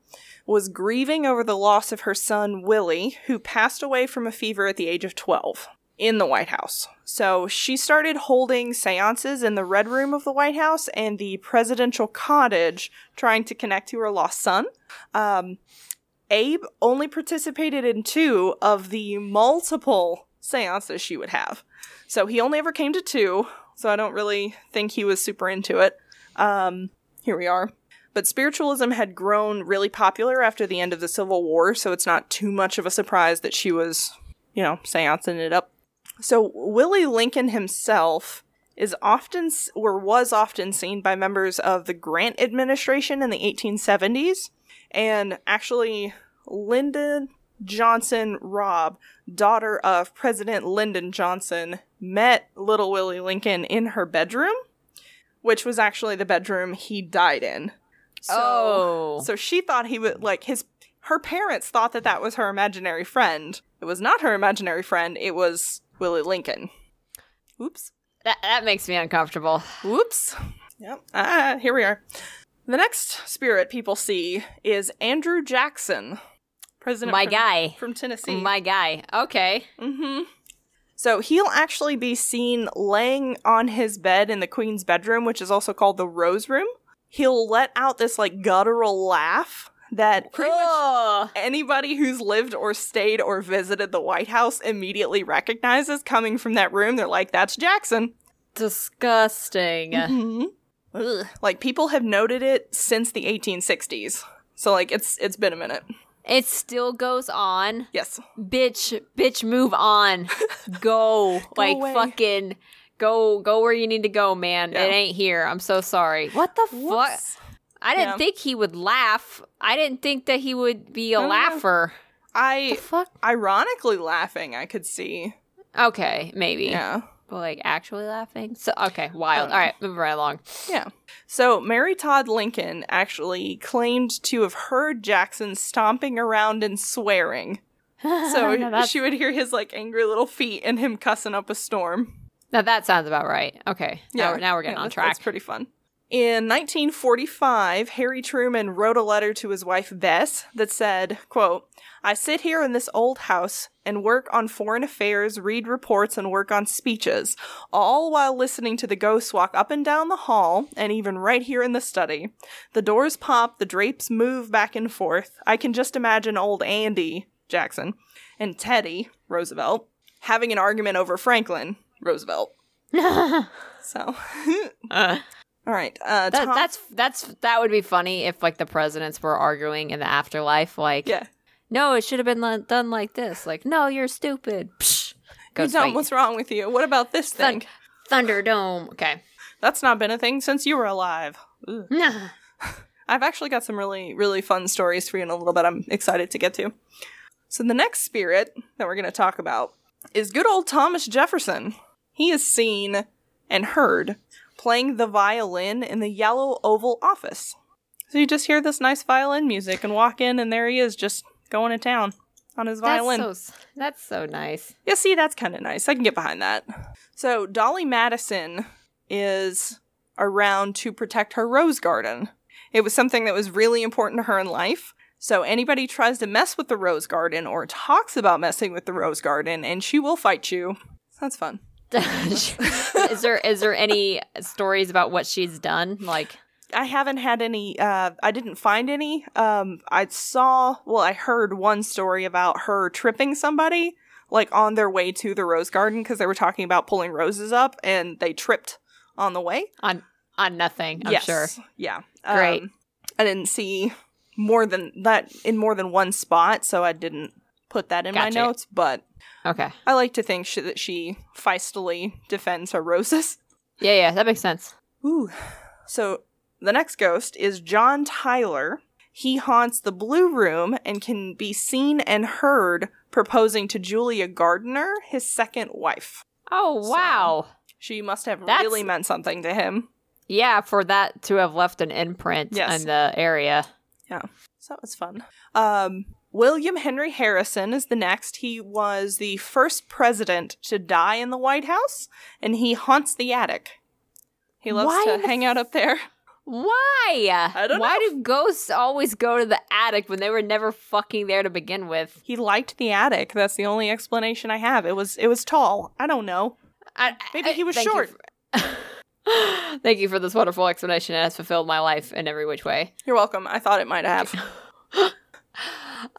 was grieving over the loss of her son, Willie, who passed away from a fever at the age of 12 in the White House. So, she started holding seances in the Red Room of the White House and the presidential cottage, trying to connect to her lost son. Um, Abe only participated in two of the multiple seances she would have. So he only ever came to two, so I don't really think he was super into it. Um, here we are. But spiritualism had grown really popular after the end of the Civil War, so it's not too much of a surprise that she was, you know, seancing it up. So Willie Lincoln himself is often or was often seen by members of the Grant administration in the 1870s and actually Lynda Johnson Robb, daughter of President Lyndon Johnson, met little Willie Lincoln in her bedroom, which was actually the bedroom he died in. So, oh. so she thought he would like his her parents thought that that was her imaginary friend. It was not her imaginary friend, it was Willie Lincoln. Oops. that, that makes me uncomfortable. Oops. Yep. Ah, here we are. The next spirit people see is Andrew Jackson, president My from, guy. from Tennessee. My guy. Okay. Mm-hmm. So he'll actually be seen laying on his bed in the queen's bedroom, which is also called the rose room. He'll let out this like guttural laugh that pretty much anybody who's lived or stayed or visited the White House immediately recognizes coming from that room. They're like, "That's Jackson." Disgusting. Mhm. Ugh. Like people have noted it since the 1860s. So like it's it's been a minute. It still goes on. Yes. Bitch, bitch, move on. Go. like away. fucking go go where you need to go, man. Yeah. It ain't here. I'm so sorry. What the fuck? I didn't Yeah. think he would laugh. I didn't think that he would be a don't know. laugher. The I fuck? ironically laughing, I could see. Okay, maybe. Yeah. But like actually laughing? So okay, wild. All right, moving right along. Yeah. So Mary Todd Lincoln actually claimed to have heard Jackson stomping around and swearing. So now, that's- she would hear his like angry little feet and him cussing up a storm. Now that sounds about right. Okay. Now, we're, now we're getting Yeah, on track. That's pretty fun. In 1945, Harry Truman wrote a letter to his wife Bess that said, quote, I sit here in this old house and work on foreign affairs, read reports, and work on speeches, all while listening to the ghosts walk up and down the hall, and even right here in the study. The doors pop, the drapes move back and forth. I can just imagine old Andy, Jackson, and Teddy, Roosevelt, having an argument over Franklin, Roosevelt. So, Uh, all right. Uh, that, Tom- that's that's that would be funny if like the presidents were arguing in the afterlife. Like, yeah. no, it should have been li- done like this. Like, no, you're stupid. Psh. You don't. What's wrong with you? What about this thing? Thun- Thunderdome. Okay. That's not been a thing since you were alive. Ugh. I've actually got some really, really fun stories for you in a little bit. I'm excited to get to. So the next spirit that we're going to talk about is good old Thomas Jefferson. He is seen and heard playing the violin in the yellow oval office. So you just hear this nice violin music and walk in, and there he is, just going to town on his violin. That's so that's so nice. Yeah, see, that's kind of nice. I can get behind that. So, Dolley Madison is around to protect her rose garden. It was something that was really important to her in life. So, anybody tries to mess with the rose garden or talks about messing with the rose garden, and she will fight you. That's fun. is there is there any stories about what she's done? Like, I haven't had any, uh, I didn't find any. Um, I saw, well, I heard one story about her tripping somebody, like on their way to the rose garden because they were talking about pulling roses up and they tripped on the way. on on nothing. I'm yes. sure. Yeah. Great. Um, I didn't see more than that in more than one spot, so I didn't put that in Gotcha. my notes. But Okay. I like to think she, that she feistily defends her roses. Yeah, yeah, that makes sense. Ooh. So the next ghost is John Tyler. He haunts the Blue Room and can be seen and heard proposing to Julia Gardiner, his second wife. Oh So- wow. She must have That's- really meant something to him. Yeah, for that to have left an imprint Yes. in the area. Yeah. So that was fun. Um, William Henry Harrison is the next. He was the first president to die in the White House, and he haunts the attic. He loves Why to hang out up there. Why? I don't Why know. do ghosts always go to the attic when they were never fucking there to begin with? He liked the attic. That's the only explanation I have. It was it was tall. I don't know. I, Maybe I- he was short. thank you for this wonderful explanation. It has fulfilled my life in every which way. You're welcome. I thought it might have.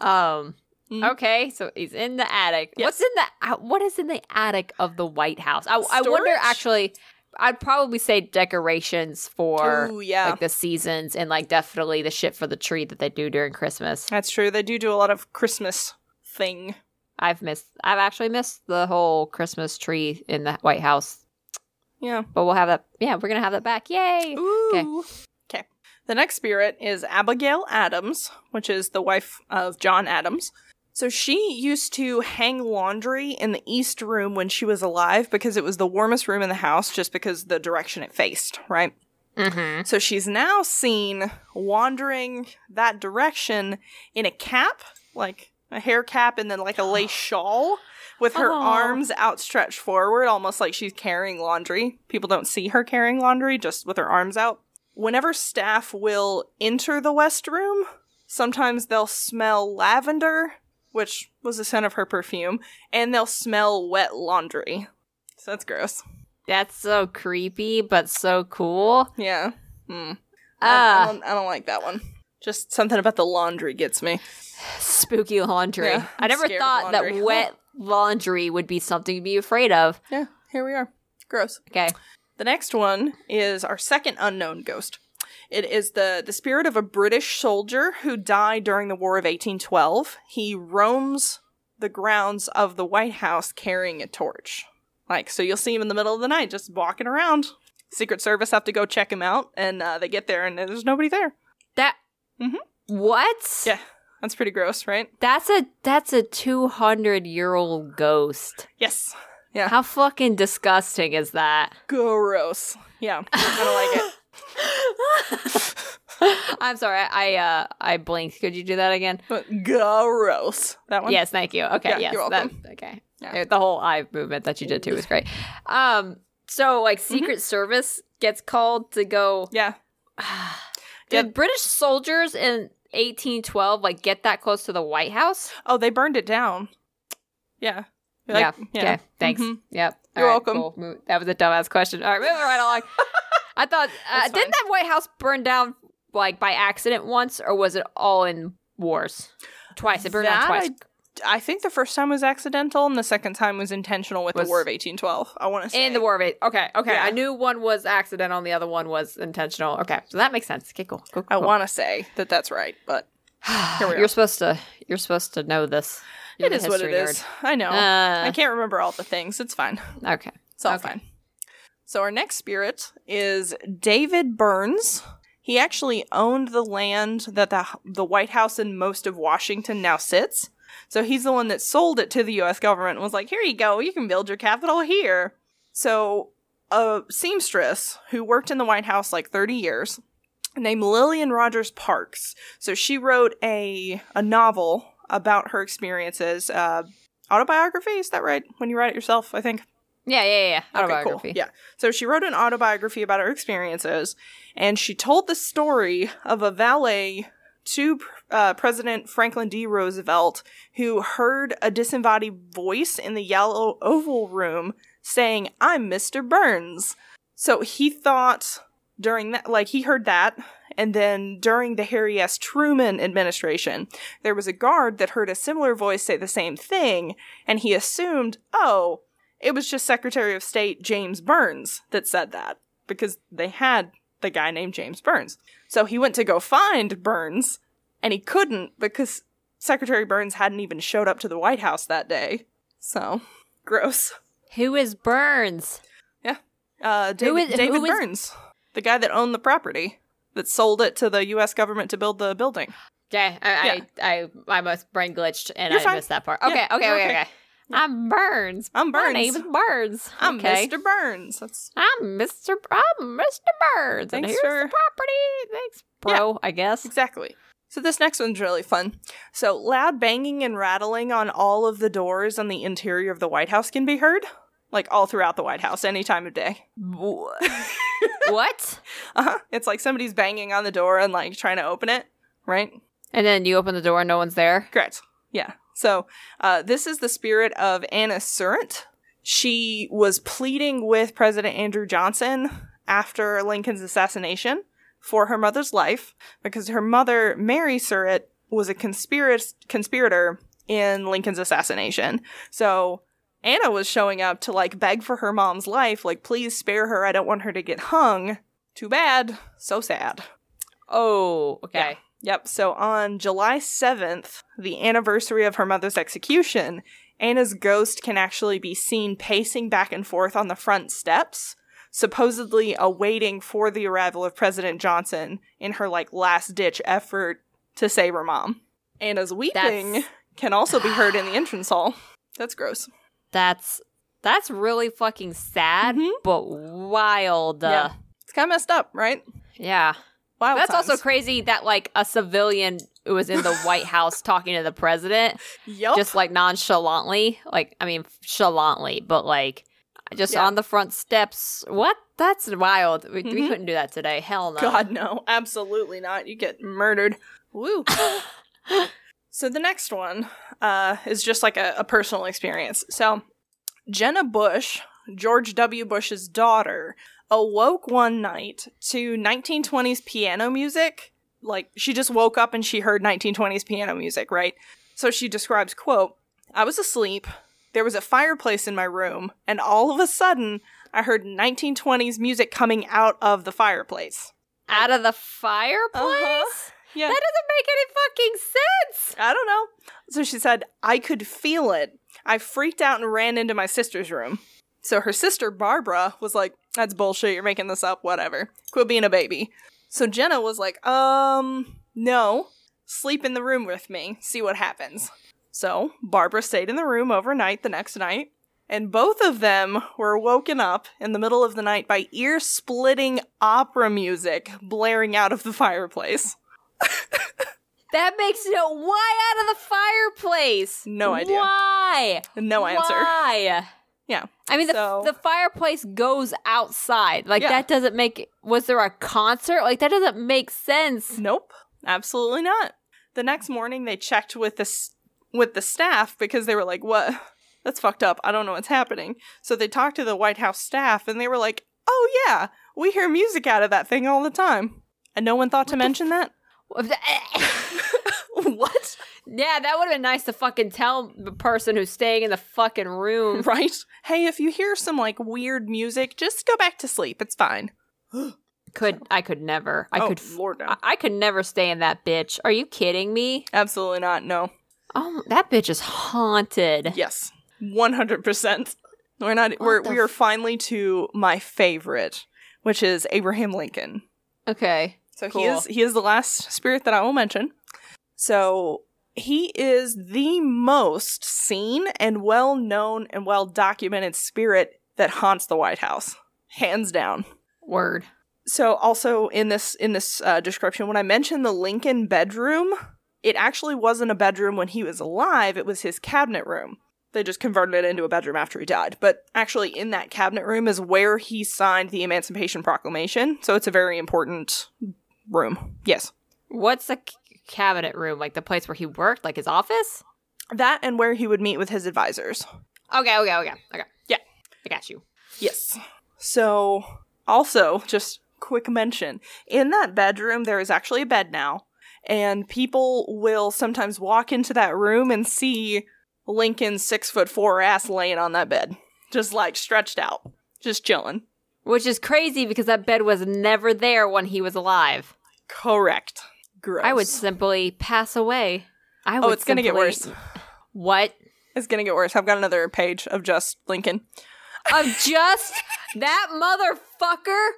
Um. Mm. Okay, so he's in the attic. Yes. What's in the uh, what is in the attic of the White House? I, I wonder. Actually, I'd probably say decorations for Ooh, yeah. like the seasons and like definitely the shit for the tree that they do during Christmas. That's true. They do do a lot of Christmas thing. I've missed. I've actually missed the whole Christmas tree in the White House, Yeah. but we'll have that. Yeah, we're gonna have that back. Yay! Ooh. Okay. The next spirit is Abigail Adams, which is the wife of John Adams. So she used to hang laundry in the east room when she was alive because it was the warmest room in the house just because the direction it faced, right? Mm-hmm. So she's now seen wandering that direction in a cap, like a hair cap and then like a lace shawl with her Aw. arms outstretched forward, almost like she's carrying laundry. People don't see her carrying laundry, just with her arms out. Whenever staff will enter the West Room, sometimes they'll smell lavender, which was the scent of her perfume, and they'll smell wet laundry. So that's gross. That's so creepy, but so cool. Yeah. Hmm. I, I, Ah, don't, I don't like that one. Just something about the laundry gets me. spooky laundry. Yeah, I never thought that wet laundry would be something to be afraid of. Yeah, here we are. Gross. Okay. The next one is our second unknown ghost. It is the, the spirit of a British soldier who died during the War of 1812. He roams the grounds of the White House carrying a torch. Like, so you'll see him in the middle of the night just walking around. Secret Service have to go check him out, and uh, they get there and there's nobody there. That. Mm-hmm. What? Yeah, that's pretty gross, right? That's a that's a two hundred year old ghost. Yes. Yeah. How fucking disgusting is that? Gross. Yeah, I don't like it. I'm sorry, I uh I blinked. Could you do that again? But gross. That one? Yes, thank you. Okay, Yeah, yes, you're that- okay. Yeah. Uh, The whole eye movement that you did too was great. Um, so like Mm-hmm. Secret Service gets called to go. Yeah. Did Yep. British soldiers in 1812 like get that close to the White House? Oh, they burned it down. Yeah. Yeah. Like- yeah. Okay. Thanks. Mhm. Yep. You're All right, welcome. cool. That was a dumbass question. All right, moving right along. I thought uh, didn't that White House burn down like by accident once, or was it all in wars? Twice. It burned down twice. I think the first time was accidental and the second time was intentional with Was- the War of 1812. I want to say. In the War of Eight. Okay, okay. Yeah. I knew one was accidental and the other one was intentional. Okay, so that makes sense. Okay, cool. cool, cool I want to say that that's right, but here we You're supposed to. You're supposed to know this. It is what it history is. I know. nerd. I can't remember all the things. It's fine. Uh, okay. It's all Okay. fine. So our next spirit is David Burns. He actually owned the land that the the White House and most of Washington now sits. So he's the one that sold it to the US government and was like, "Here you go. You can build your capital here." So a seamstress who worked in the White House like 30 years named Lillian Rogers Parks. So she wrote a a novel about her experiences uh autobiography, is that right? When you write it yourself, I think. Yeah, yeah, yeah. Okay, Autobiography. cool. Yeah. So she wrote an autobiography about her experiences, and she told the story of a valet to uh, President Franklin D. Roosevelt who heard a disembodied voice in the yellow Oval Room saying, I'm Mr. Burns. So he thought during that, like he heard that, and then during the Harry S. Truman administration, there was a guard that heard a similar voice say the same thing, and he assumed, oh, it was just Secretary of State James Byrnes that said that because they had the guy named James Byrnes. So he went to go find Byrnes, and he couldn't because Secretary Byrnes hadn't even showed up to the White House that day. So gross. Who is Burns? Yeah, uh, David, is- David who is- Burns, the guy that owned the property, that sold it to the U.S. government to build the building. Okay, I, Yeah. I, I, I must brain glitched and You're I fine. missed that part. Yeah, Okay, okay, okay, okay. okay. I'm Burns. I'm My Burns. name is Burns. I'm okay. Mr. Burns. That's I'm Mr. I'm Mr. Burns. and Thanks here's for- the property. Thanks, bro. I guess. exactly. So this next one's really fun. So loud banging and rattling on all of the doors on the interior of the White House can be heard, like all throughout the White House, any time of day. what? Uh-huh. It's like somebody's banging on the door and like trying to open it, right? And then you open the door and no one's there. Correct. Yeah. So uh, this is the spirit of Anna Surratt. She was pleading with President Andrew Johnson after Lincoln's assassination for her mother's life because her mother, Mary Surratt, was a conspirat- conspirator in Lincoln's assassination. So Anna was showing up to like beg for her mom's life, like, please spare her. I don't want her to get hung. Too bad. So sad. Oh, okay. Yep. So on July 7th, the anniversary of her mother's execution, Anna's ghost can actually be seen pacing back and forth on the front steps, supposedly awaiting for the arrival of President Johnson in her like last ditch effort to save her mom. Anna's weeping That's- can also be heard in the entrance hall. That's gross. That's that's really fucking sad, Mhm. but wild. Uh, Yeah. It's kind of messed up, right? yeah. Wild That's also crazy that like a civilian was in the White House talking to the president, Yup. just like nonchalantly. Like, I mean, chalantly, but like just Yeah. on the front steps. What? That's wild. We, we Mhm. couldn't do that today. Hell no. God, no, absolutely not. You get murdered. Woo. so the next one uh, is just like a, a personal experience. So Jenna Bush, George W. Bush's daughter, awoke one night to 1920s piano music. Like she just woke up and she heard 1920s piano music, right? So she describes, quote, I was asleep. There was a fireplace in my room, and all of a sudden, I heard 1920s music coming out of the fireplace. Out of the fireplace? Uh-huh. Yeah. That doesn't make any fucking sense. I don't know. So she said, I could feel it. I freaked out and ran into my sister's room. So her sister, Barbara, was like, That's bullshit. You're making this up. Whatever. Quit being a baby. So Jenna was like, Um, no. Sleep in the room with me. See what happens. So Barbara stayed in the room overnight the next night. And both of them were woken up in the middle of the night by ear splitting opera music blaring out of the fireplace. That makes no. Why out of the fireplace? No idea. Why? No answer. Why? Yeah. I mean, the, So- the fireplace goes outside. Like, Yeah. that doesn't make. Was there a concert? Like, that doesn't make sense. Nope, absolutely not. The next morning, they checked with the with the staff because they were like, "What? That's fucked up. I don't know what's happening." So they talked to the White House staff, and they were like, "Oh yeah, we hear music out of that thing all the time." And no one thought to mention that. what? yeah, that would have been nice to fucking tell the person who's staying in the fucking room. Right? Hey, if you hear some like weird music, just go back to sleep. It's fine. Could I could never. I oh, could. Lord no. I, I could never stay in that bitch. Are you kidding me? Absolutely not. No. Oh, that bitch is haunted. Yes, one hundred percent. We're not. we're we are f- finally to my favorite, which is Abraham Lincoln. Okay. So he is he is the last spirit that I will mention. So he is the most seen and well known and well documented spirit that haunts the White House, hands down. Word. So also in this in this uh, description, when I mentioned the Lincoln bedroom, it actually wasn't a bedroom when he was alive. It was his cabinet room. They just converted it into a bedroom after he died. But actually, in that cabinet room is where he signed the Emancipation Proclamation. So it's a very important room. Yes, What's the c- cabinet room? Like the place where he worked? Like his office? that and where he would meet with his advisors. Okay, okay, okay, okay. Yeah. I got you. Yes. So also, just quick mention. In that bedroom, there is actually a bed now, and people will sometimes walk into that room and see Lincoln's six foot four ass laying on that bed, just like stretched out, just chilling. Which is crazy because that bed was never there when he was alive. Correct. Gross. I would simply pass away. I oh, would Oh, it's gonna get worse. What? It's gonna get worse. I've got another page of just Lincoln. Of just that motherfucker?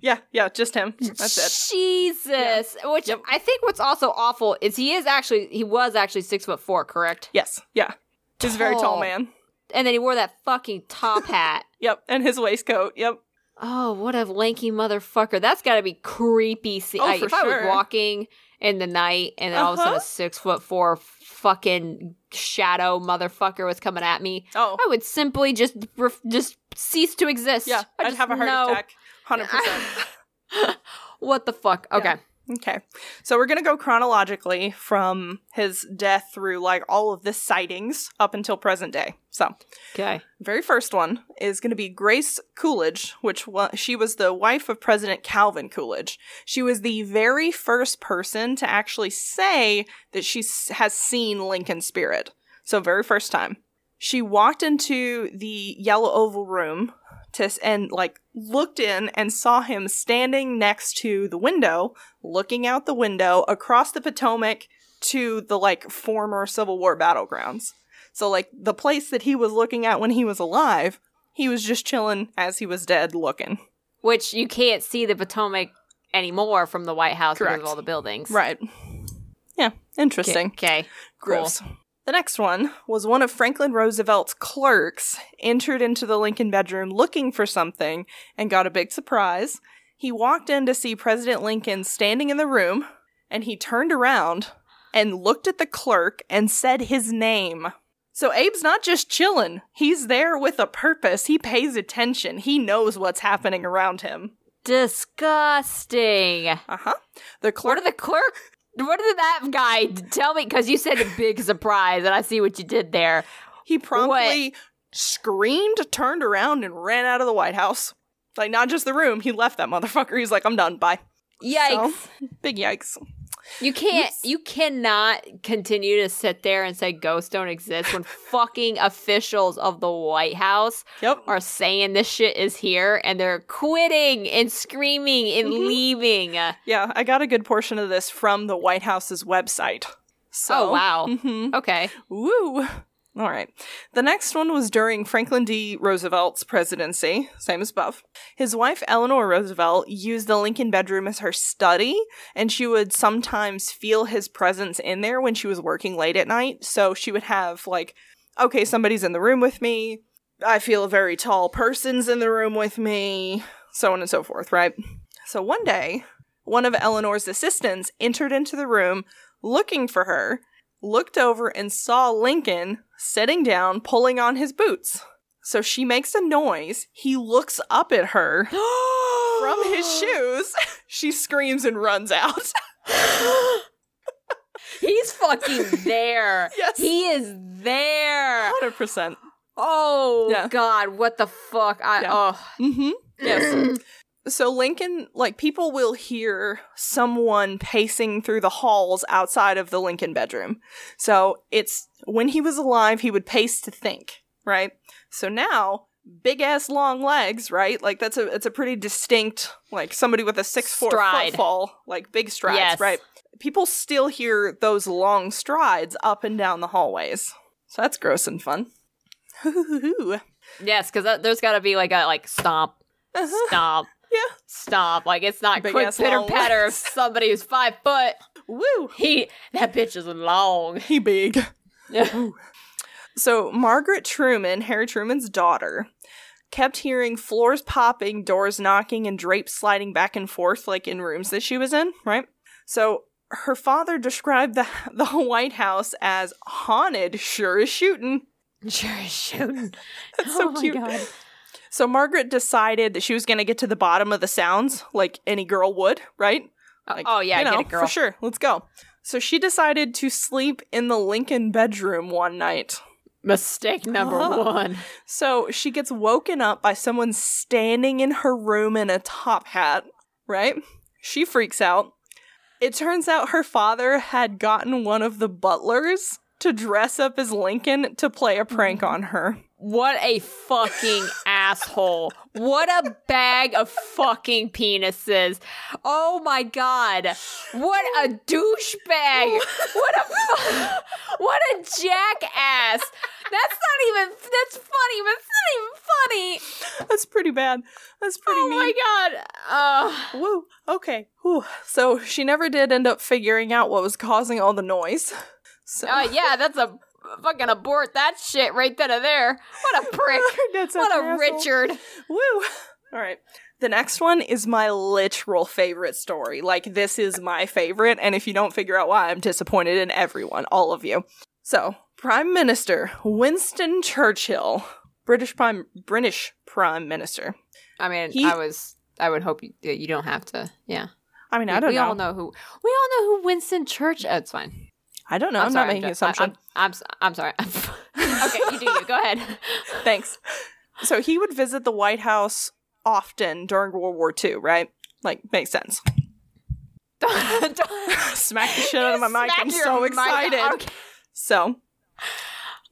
Yeah, yeah, just him. That's it. Jesus. Which Yep. I think what's also awful is he is actually he was actually six foot four, correct? Yes, yeah. He's a very Tall. man. And then he wore that fucking top hat. Yep, and his waistcoat. Yep. Oh, what a lanky motherfucker. That's gotta be creepy. See, Oh, I- if I was walking in the night and then all of a sudden Uh-huh. a six foot four fucking shadow motherfucker was coming at me, Oh, I would simply just ref- just cease to exist. yeah. I'd just have a heart know- attack. Hundred percent. what the fuck? Okay. Okay. So we're going to go chronologically from his death through like all of the sightings up until present day. So, Okay. very first one is going to be Grace Coolidge, which wa- she was the wife of President Calvin Coolidge. She was the very first person to actually say that she s- has seen Lincoln's spirit. So, very first time. She walked into the yellow oval room to and like looked in and saw him standing next to the window, looking out the window across the Potomac to the like former Civil War battlegrounds. So like the place that he was looking at when he was alive, he was just chilling as he was dead looking. Which you can't see the Potomac anymore from the White House Correct. because of all the buildings. Right. Yeah, interesting. Okay. Gross. The next one was one of Franklin Roosevelt's clerks entered into the Lincoln bedroom looking for something and got a big surprise. He walked in to see President Lincoln standing in the room and he turned around and looked at the clerk and said his name. So Abe's not just chilling. He's there with a purpose. He pays attention. He knows what's happening around him. Disgusting. Uh-huh. The What clerk did the clerk? What did that guy tell me? Because you said a big surprise, and I see what you did there. He promptly screamed, turned around, and ran out of the White House. Like, not just the room, he left that motherfucker. He's like, I'm done. Bye. Yikes! So, big yikes. You can't. Oops. You cannot continue to sit there and say ghosts don't exist when fucking officials of the White House Yep. are saying this shit is here, and they're quitting and screaming and Mhm. leaving. Yeah, I got a good portion of this from the White House's website. So, oh wow. mhm. Okay. Woo! All right. The next one was during Franklin D. Roosevelt's presidency, same as above. His wife, Eleanor Roosevelt, used the Lincoln bedroom as her study, and she would sometimes feel his presence in there when she was working late at night. So she would have, like, okay, somebody's in the room with me. I feel a very tall person's in the room with me, so on and so forth, right? So one day, one of Eleanor's assistants entered into the room looking for her looked over and saw Lincoln sitting down, pulling on his boots. So she makes a noise. He looks up at her from his shoes. She screams and runs out. He's fucking there. Yes. He is there. 100%. Oh Yeah. God, what the fuck? I Yeah. oh Mm-hmm. Yes. so Lincoln, like, people will hear someone pacing through the halls outside of the Lincoln bedroom. So it's when he was alive, he would pace to think, right? So now, big ass long legs, right? Like that's a it's a pretty distinct, like somebody with a six four Stride. foot fall, like big strides, Yes. right? People still hear those long strides up and down the hallways. So that's gross and fun. yes, because there's got to be like a like stomp, Uh-huh. stomp, Yeah. stomp. Like it's not Big quick pitter patter of somebody who's five foot. Woo! He that bitch is long. He big. So, Margaret Truman, Harry Truman's daughter, kept hearing floors popping, doors knocking, and drapes sliding back and forth, like in rooms that she was in, right? So, her father described the, the White House as haunted, sure as shooting. Sure is shooting. That's oh so my cute. God. So, Margaret decided that she was going to get to the bottom of the sounds, like any girl would, right? Like, oh yeah, you know, get it, girl. For sure. Let's go. So, she decided to sleep in the Lincoln bedroom one night. Mistake number Uh-huh. one. So she gets woken up by someone standing in her room in a top hat. right? She freaks out. It turns out her father had gotten one of the butlers to dress up as Lincoln to play a prank on her. What a fucking asshole. What a bag of fucking penises. Oh my god. What a douchebag. What a fu- what a jackass. That's not even that's funny, but it's not even funny. That's pretty bad. That's pretty Oh mean. my god. Uh, Woo. Okay. Whew. So she never did end up figuring out what was causing all the noise. So uh yeah, that's a fucking abort that shit right then and there. What a prick. What a asshole. Richard. Woo. All right. The next one is my literal favorite story. Like this is my favorite, and if you don't figure out why, I'm disappointed in everyone, all of you. So, Prime Minister Winston Churchill, British Prime British Prime Minister. I mean, He- I was I would hope you you don't have to. Yeah. I mean, I we, don't we know. all know who we all know who Winston Church. Oh, it's fine. I don't know. I'm, sorry, not making an just- I- assumption. I'm, I'm, I'm sorry. okay, you do you. Go ahead. Thanks. So he would visit the White House often during World War II, right? Like, makes sense. Smack the shit out of my mic. I'm so excited. Okay. So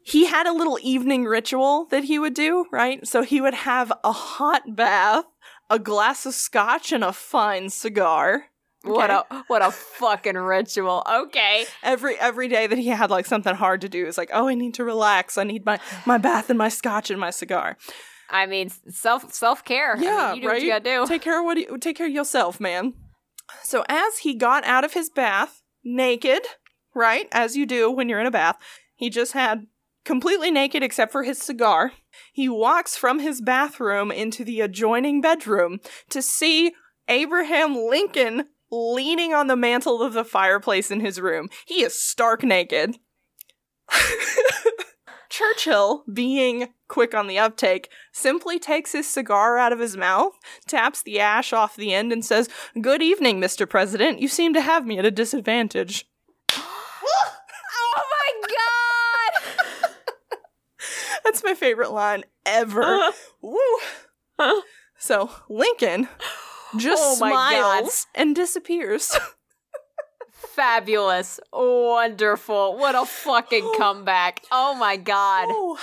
he had a little evening ritual that he would do, right? So he would have a hot bath, a glass of scotch, and a fine cigar. What a what a fucking ritual. Okay. Every every day that he had like something hard to do, it's like, oh, I need to relax. I need my my bath and my scotch and my cigar. I mean, self self care. Yeah, you do right. what you gotta do. Take care of what you, take care of yourself, man. So as he got out of his bath, naked, right, as you do when you're in a bath, he just had completely naked except for his cigar. He walks from his bathroom into the adjoining bedroom to see Abraham Lincoln leaning on the mantle of the fireplace in his room. He is stark naked. Churchill, being quick on the uptake, simply takes his cigar out of his mouth, taps the ash off the end, and says, Good evening, Mr. President. You seem to have me at a disadvantage. oh my god. That's my favorite line ever. Uh-huh. Woo! Uh-huh. So Lincoln just Oh my God. smiles and disappears. Fabulous. Wonderful. What a fucking comeback. Oh my god. oh,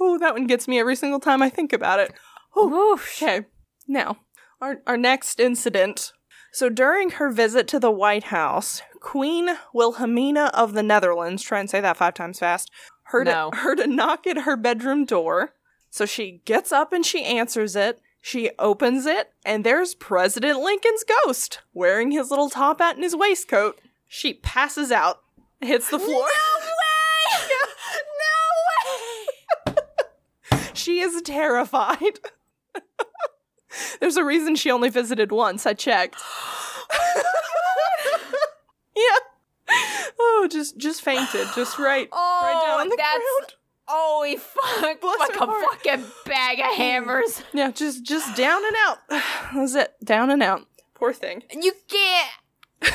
oh, that one gets me every single time I think about it. Whoosh. Okay, now our our next incident. So during her visit to the White House, Queen Wilhelmina of the Netherlands, try and say that five times fast, heard No. a, heard a knock at her bedroom door. So she gets up and she answers it. She opens it, and there's President Lincoln's ghost wearing his little top hat and his waistcoat. She passes out, hits the floor. No way. no way. She is terrified. There's a reason she only visited once. I checked. yeah. Oh, just just fainted, just right, Oh, right down oh, on the that's ground. Holy fuck! Bless like a heart. fucking bag of hammers. Mm. Yeah, just just down and out. That's it. Down and out. Poor thing. You can't.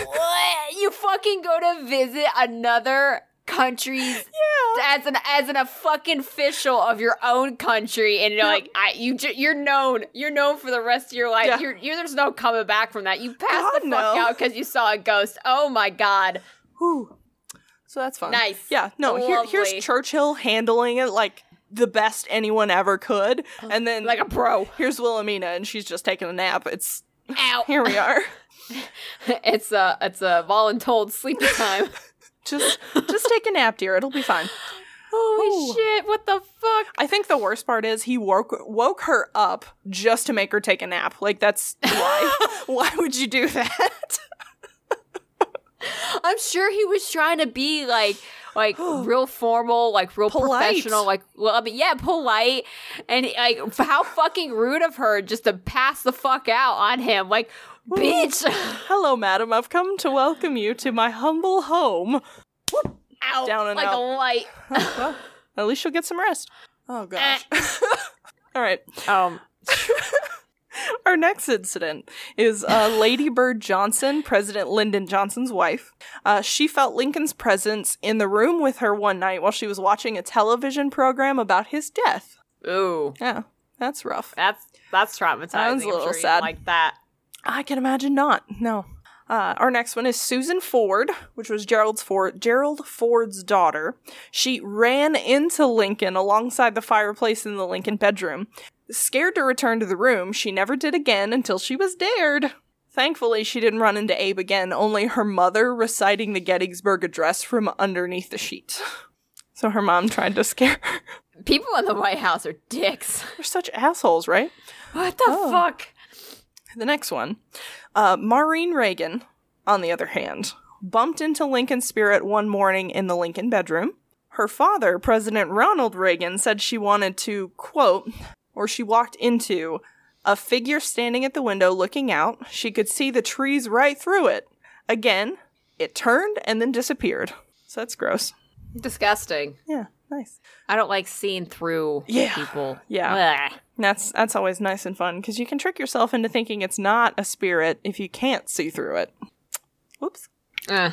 what? You fucking go to visit another country's Yeah. as an as an a fucking official of your own country, and you're Yep. like, I, you ju- you're known. You're known for the rest of your life. Yeah. You're, you're there's no coming back from that. You passed God, the fuck no. out because you saw a ghost. Oh my god. Whew. So that's fun. Nice. Yeah. No. Here, here's Churchill handling it like the best anyone ever could, and then Like a pro. here's Wilhelmina, and she's just taking a nap. It's Ow. here we are. it's a it's a voluntold sleepy time. just just take a nap, dear. It'll be fine. Holy Ooh. shit! What the fuck? I think the worst part is he woke woke her up just to make her take a nap. Like that's why. why would you do that? I'm sure he was trying to be like like real formal, like real Polite. professional, like well, I mean, yeah, polite, and like how fucking rude of her just to pass the fuck out on him, like bitch. Hello, madam. I've come to welcome you to my humble home. Ow, Down and like out. a light. well, at least you'll get some rest. Oh gosh. All right. um, Our next incident is uh, Lady Bird Johnson, President Lyndon Johnson's wife. Uh, she felt Lincoln's presence in the room with her one night while she was watching a television program about his death. ooh, Yeah, that's rough. that's that's traumatizing. Was a little sure sad. Like that. I can imagine not. No. Uh, our next one is Susan Ford, which was Gerald's Ford, Gerald Ford's daughter. She ran into Lincoln alongside the fireplace in the Lincoln bedroom. Scared to return to the room, she never did again until she was dared. Thankfully, she didn't run into Abe again, only her mother reciting the Gettysburg Address from underneath the sheet. So her mom tried to scare her. People in the White House are dicks. They're such assholes, right? What the Oh. fuck? The next one. Uh, Maureen Reagan, on the other hand, bumped into Lincoln's spirit one morning in the Lincoln bedroom. Her father, President Ronald Reagan, said she wanted to, quote, or she walked into a figure standing at the window looking out. She could see the trees right through it. Again, it turned and then disappeared. So that's gross. Disgusting. Yeah, nice. I don't like seeing through Yeah. people. Yeah. Ugh. That's that's always nice and fun because you can trick yourself into thinking it's not a spirit if you can't see through it. Whoops. Uh,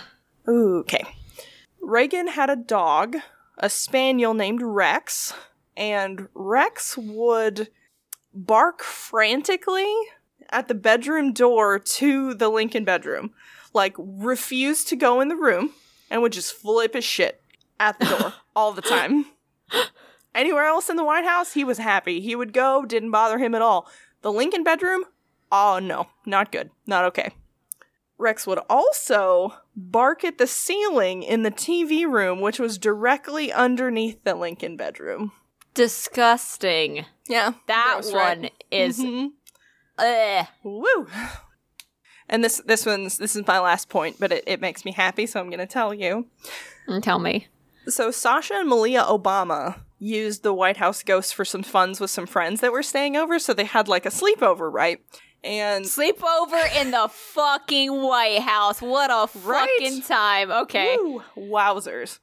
Okay. Reagan had a dog, a spaniel named Rex, and Rex would bark frantically at the bedroom door to the Lincoln bedroom, like refuse to go in the room, and would just flip his shit at the door all the time. Anywhere else in the White House, he was happy. He would go, didn't bother him at all. The Lincoln bedroom, oh no, not good, not okay. Rex would also bark at the ceiling in the TV room, which was directly underneath the Lincoln bedroom. Disgusting. Yeah, That gross, right? one is. Mhm. Ugh. Woo. And this this one's this is my last point, but it, it makes me happy, so I'm gonna tell you. Mm, Tell me. So Sasha and Malia Obama used the White House ghost for some funds with some friends that were staying over, so they had like a sleepover, right? And Sleepover in the fucking White House. What a Right? fucking time. Okay. Woo, wowzers.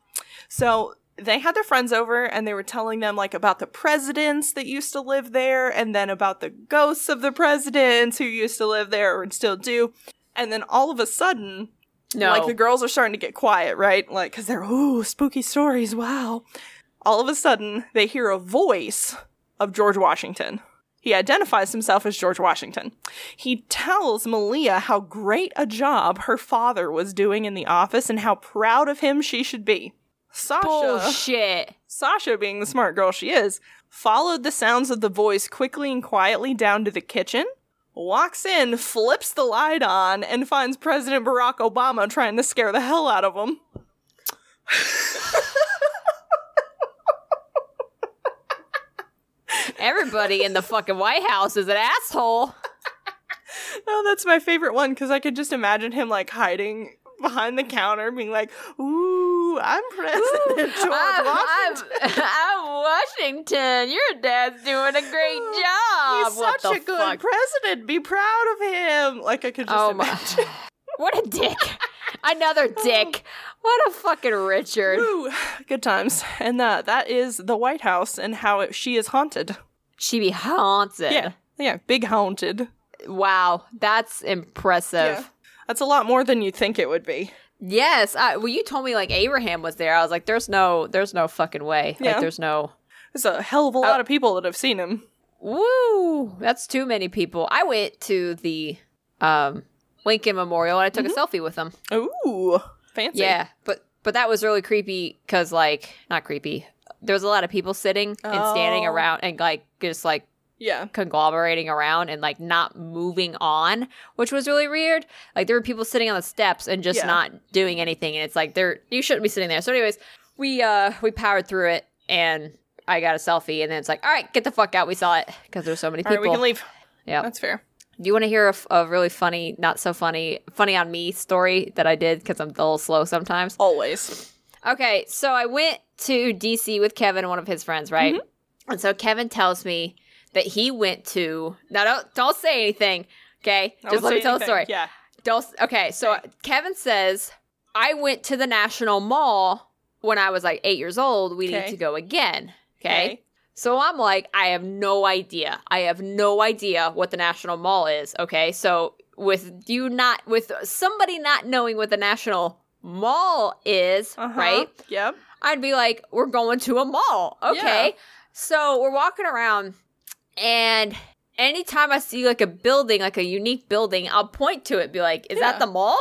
So they had their friends over and they were telling them like about the presidents that used to live there and then about the ghosts of the presidents who used to live there and still do. And then all of a sudden, No. like the girls are starting to get quiet, right? Like cuz they're ooh, spooky stories. Wow. All of a sudden, they hear a voice of George Washington. He identifies himself as George Washington. He tells Malia how great a job her father was doing in the office and how proud of him she should be. Sasha, Bullshit. Sasha, being the smart girl she is, followed the sounds of the voice quickly and quietly down to the kitchen, walks in, flips the light on, and finds President Barack Obama trying to scare the hell out of him. Everybody in the fucking White House is an asshole. Oh, that's my favorite one because I could just imagine him like hiding behind the counter, being like, "Ooh, I'm President George I'm, Washington." I'm, I'm Washington. Your dad's doing a great job. He's what such a good fuck? president. Be proud of him. Like I could just Oh my! imagine. what a dick! Another dick. What a fucking Richard. Ooh, good times. And uh, that is the White House and how it, she is haunted. She be haunted. Yeah, yeah, big haunted. Wow, that's impressive. Yeah. That's a lot more than you think it would be. Yes. I, well, you told me like Abraham was there. I was like, there's no, there's no fucking way. Yeah. Like, there's no. There's a hell of a lot of people that have seen him. Woo! That's too many people. I went to the um Lincoln Memorial and I took a selfie with them. Ooh, fancy. Yeah, but but that was really creepy because like not creepy. There was a lot of people sitting and standing Oh. around and like just like yeah. conglomerating around and like not moving on, which was really weird. Like there were people sitting on the steps and just Yeah. not doing anything, and it's like they're you shouldn't be sitting there. So, anyways, we uh we powered through it and. I got a selfie, and then it's like, all right, get the fuck out. We saw it because there's so many people. right, we can leave. Yeah. That's fair. Do you want to hear a really funny, not so funny, funny on me story that I did because I'm a little slow sometimes? Always. Okay, so I went to DC with Kevin, one of his friends, right? Mm-hmm. And so Kevin tells me that he went to. Now, don't don't say anything, okay? I Just let me tell the story. Yeah. Don't. Okay, so Kevin says I went to the National Mall when I was like eight years old. We need to go again. Okay. So I'm like, I have no idea. I have no idea what the National Mall is. Okay. So with you not, with somebody not knowing what the National Mall is, Uh-huh. right? Yep. I'd be like, we're going to a mall. Okay. Yeah. So we're walking around and anytime I see like a building, like a unique building, I'll point to it, be like, "Is Yeah. that the mall?"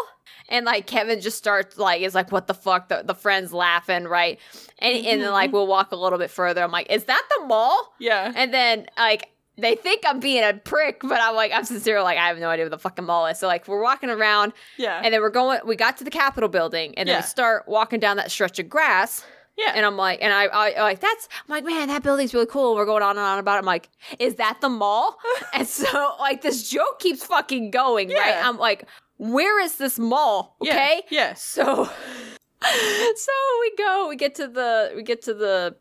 And like Kevin just starts like, "Is like what the fuck?" The, the friends laughing, right? And and then Mm-hmm. like we'll walk a little bit further. I'm like, "Is that the mall?" Yeah. And then like they think I'm being a prick, but I'm like, I'm sincere. Like I have no idea what the fucking mall is. So like we're walking around, Yeah. and then we're going. We got to the Capitol building, and then Yeah. we start walking down that stretch of grass. Yeah. And I'm like, and I, I like that's. I'm like, man, that building's really cool. We're going on and on about it. I'm like, is that the mall? and so like this joke keeps fucking going, right? I'm like, where is this mall? Okay. Yeah. So, so we go. We get to the. We get to the.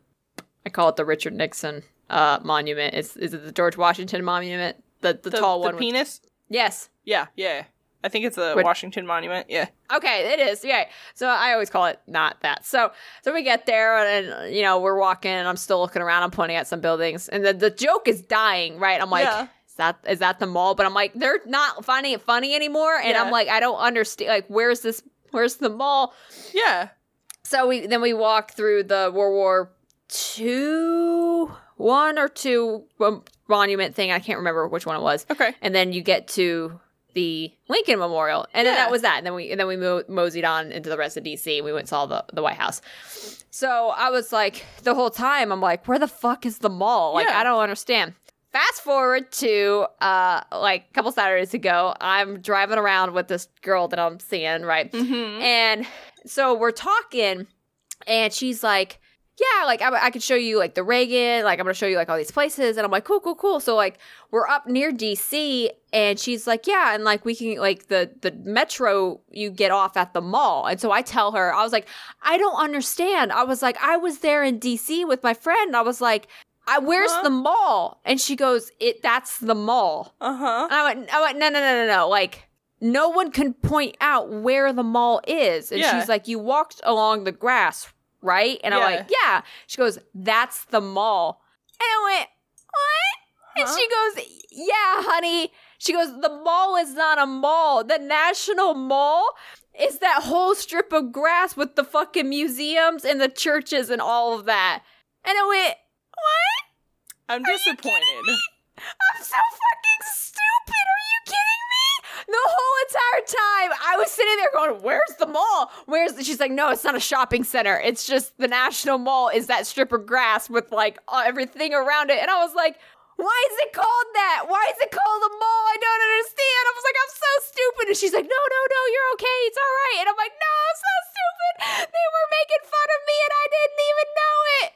I call it the Richard Nixon uh, monument. Is is it the George Washington monument? The the, The, tall the one. with- penis? yes. Yeah. Yeah. I think it's the Which- Washington Monument. Yeah. Okay, it is. Yeah. So I always call it not that. So so we get there and you know we're walking and I'm still looking around. I'm pointing at some buildings and the the joke is dying. Right. I'm like. Yeah. Is that is that the mall? But I'm like, they're not finding it funny anymore, and Yeah. I'm like, I don't understand. Like, where's this? Where's the mall? Yeah. So we then we walk through the World War Two, one or two um, monument thing. I can't remember which one it was. Okay. And then you get to the Lincoln Memorial, and then that was that. And then we and then we mo- moseyed on into the rest of DC. And we went and saw the the White House. So I was like, the whole time, I'm like, where the fuck is the mall? Like, Yeah. I don't understand. Fast forward to uh like a couple Saturdays ago, I'm driving around with this girl that I'm seeing, right? Mm-hmm. And so we're talking, and she's like, Yeah, like I, I could show you like the Reagan, like I'm gonna show you like all these places. And I'm like, Cool, cool, cool. So like we're up near DC, and she's like, Yeah, and like we can like the the metro you get off at the mall. And so I tell her, I was like, I don't understand. I was like, I was there in DC with my friend. And I was like, I, where's Huh? the mall? And she goes, It that's the mall. Uh huh. And I went, I went, no, no, no, no, no. Like, no one can point out where the mall is. And Yeah. she's like, you walked along the grass, right? And I'm like, yeah. She goes, that's the mall. And I went, what? And she goes, yeah, honey. She goes, the mall is not a mall. The National Mall is that whole strip of grass with the fucking museums and the churches and all of that. And I went, what? I'm disappointed. I'm so fucking stupid. Are you kidding me? The whole entire time I was sitting there going, Where's the mall? Where's the-" she's like, No, it's not a shopping center. It's just the National Mall is that strip of grass with like everything around it. And I was like, why is it called that? Why is it called a mall? I don't understand. I was like, I'm so stupid. And she's like, no, no, no, you're okay. It's all right. And I'm like, no, I'm so stupid. They were making fun of me and I didn't even know it.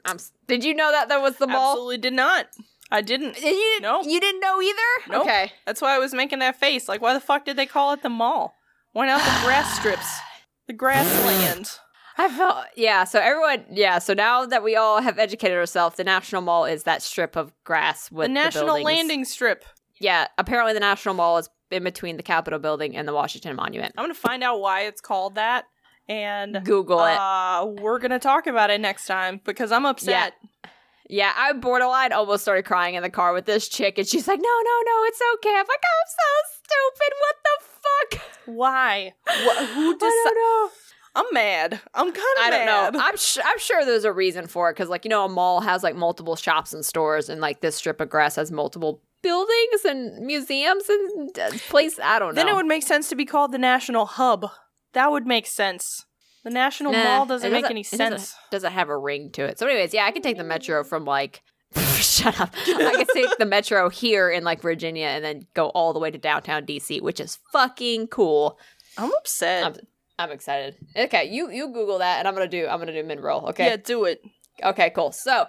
I'm, did you know that that was the mall? Absolutely did not. I didn't. You, Nope. you didn't know either? Nope. Okay. That's why I was making that face. Like, why the fuck did they call it the mall? Why not the grass strips? The grassland. I felt, yeah. So everyone, yeah. So now that we all have educated ourselves, the National Mall is that strip of grass with The National buildings. Landing Strip. Yeah. Apparently, the National Mall is in between the Capitol building and the Washington Monument. I'm gonna find out why it's called that, and Google it. uh, we're gonna talk about it next time because I'm upset. Yeah, I borderline almost started crying in the car with this chick, and she's like, "No, no, no, it's okay." I'm like, "I'm so stupid. What the fuck?" Why? Wh- who I decided? don't know. I'm mad. I'm kind of I mad. don't know. I'm sh- I'm sure there's a reason for it because, like, you know, a mall has like multiple shops and stores, and like this strip of grass has multiple buildings and museums and uh, place. I don't know. Then it would make sense to be called the National Hub. That would make sense. The National Nah, Mall doesn't it make any it doesn't- sense. Doesn't have a ring to it. So, anyways, yeah, I can take the metro from like. Shut up. I can take the metro here in like Virginia and then go all the way to downtown DC, which is fucking cool. I'm upset. I'm, I'm excited. Okay, you you Google that, and I'm gonna do I'm gonna do mid roll. Okay. Yeah, do it. Okay, cool. So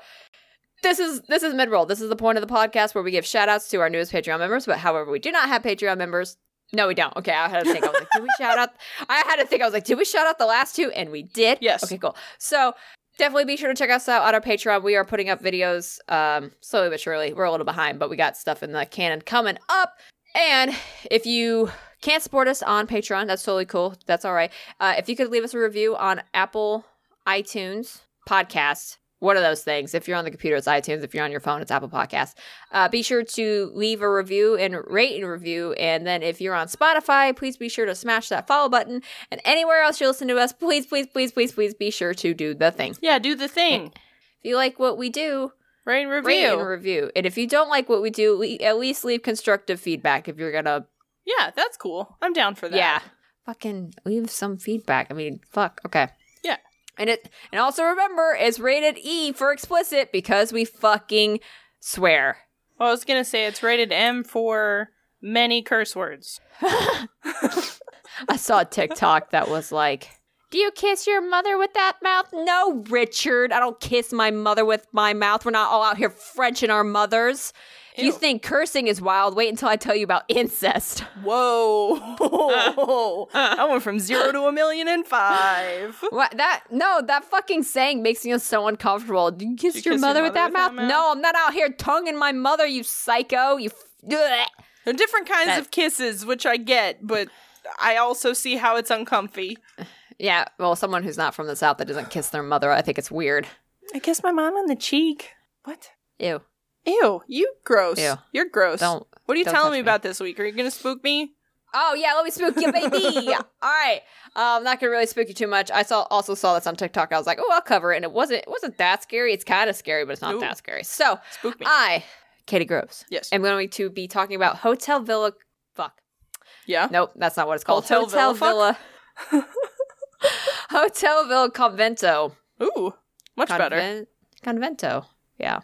this is this is mid roll. This is the point of the podcast where we give shout outs to our newest Patreon members, but however, we do not have Patreon members. No, we don't. Okay, I had to think. I was like, did we shout out? I had to think. I was like, did we shout out the last two? And we did. Yes. Okay, cool. So definitely be sure to check us out on our Patreon. We are putting up videos um, slowly but surely. We're a little behind, but we got stuff in the canon coming up. And if you can't support us on Patreon, that's totally cool. That's all right. Uh, if you could leave us a review on Apple iTunes podcast, one of those things. If you're on the computer, it's iTunes. If you're on your phone, it's Apple Podcasts. Uh, be sure to leave a review and rate and review. And then if you're on Spotify, please be sure to smash that follow button. And anywhere else you listen to us, please, please, please, please, please be sure to do the thing. Yeah, do the thing. If you like what we do, Rate and review. rate and review. And if you don't like what we do, le- at least leave constructive feedback if you're gonna yeah, that's cool. I'm down for that. Yeah. Fucking leave some feedback. I mean, fuck. Okay. And it and also remember it's rated E for explicit because we fucking swear. Well, I was gonna say it's rated M for many curse words. I saw a TikTok that was like, "Do you kiss your mother with that mouth?" No, Richard. I don't kiss my mother with my mouth. We're not all out here Frenching our mothers. If you think cursing is wild, wait until I tell you about incest. Whoa! I went from zero to a million in five. What that? No, that fucking saying makes me so uncomfortable. Do you kiss you your kiss mother your with that mother mouth? that mouth? No, I'm not out here tonguing my mother. You psycho. You. F- There are different kinds That- of kisses, which I get, but I also see how it's uncomfy. Yeah. Well, someone who's not from the south that doesn't kiss their mother, I think it's weird. I kiss my mom on the cheek. What? Ew. Ew, you gross. Ew. You're gross. Don't. what are you don't telling me me. about this week? Are you gonna spook me? Oh yeah, let me spook you, baby. All right. Um, I'm not gonna really spook you too much. I saw also saw this on TikTok. I was like, oh, I'll cover it, and it wasn't it wasn't that scary. It's kind of scary, but it's not Ooh. that scary. So Spook me. I, Katie Groves, yes. I'm going to be talking about Hotel Villa. Fuck. yeah. Nope, that's not what it's called. Hotel Villa Villa. Hotel Villa Convento. Ooh, much better. Convento. Yeah.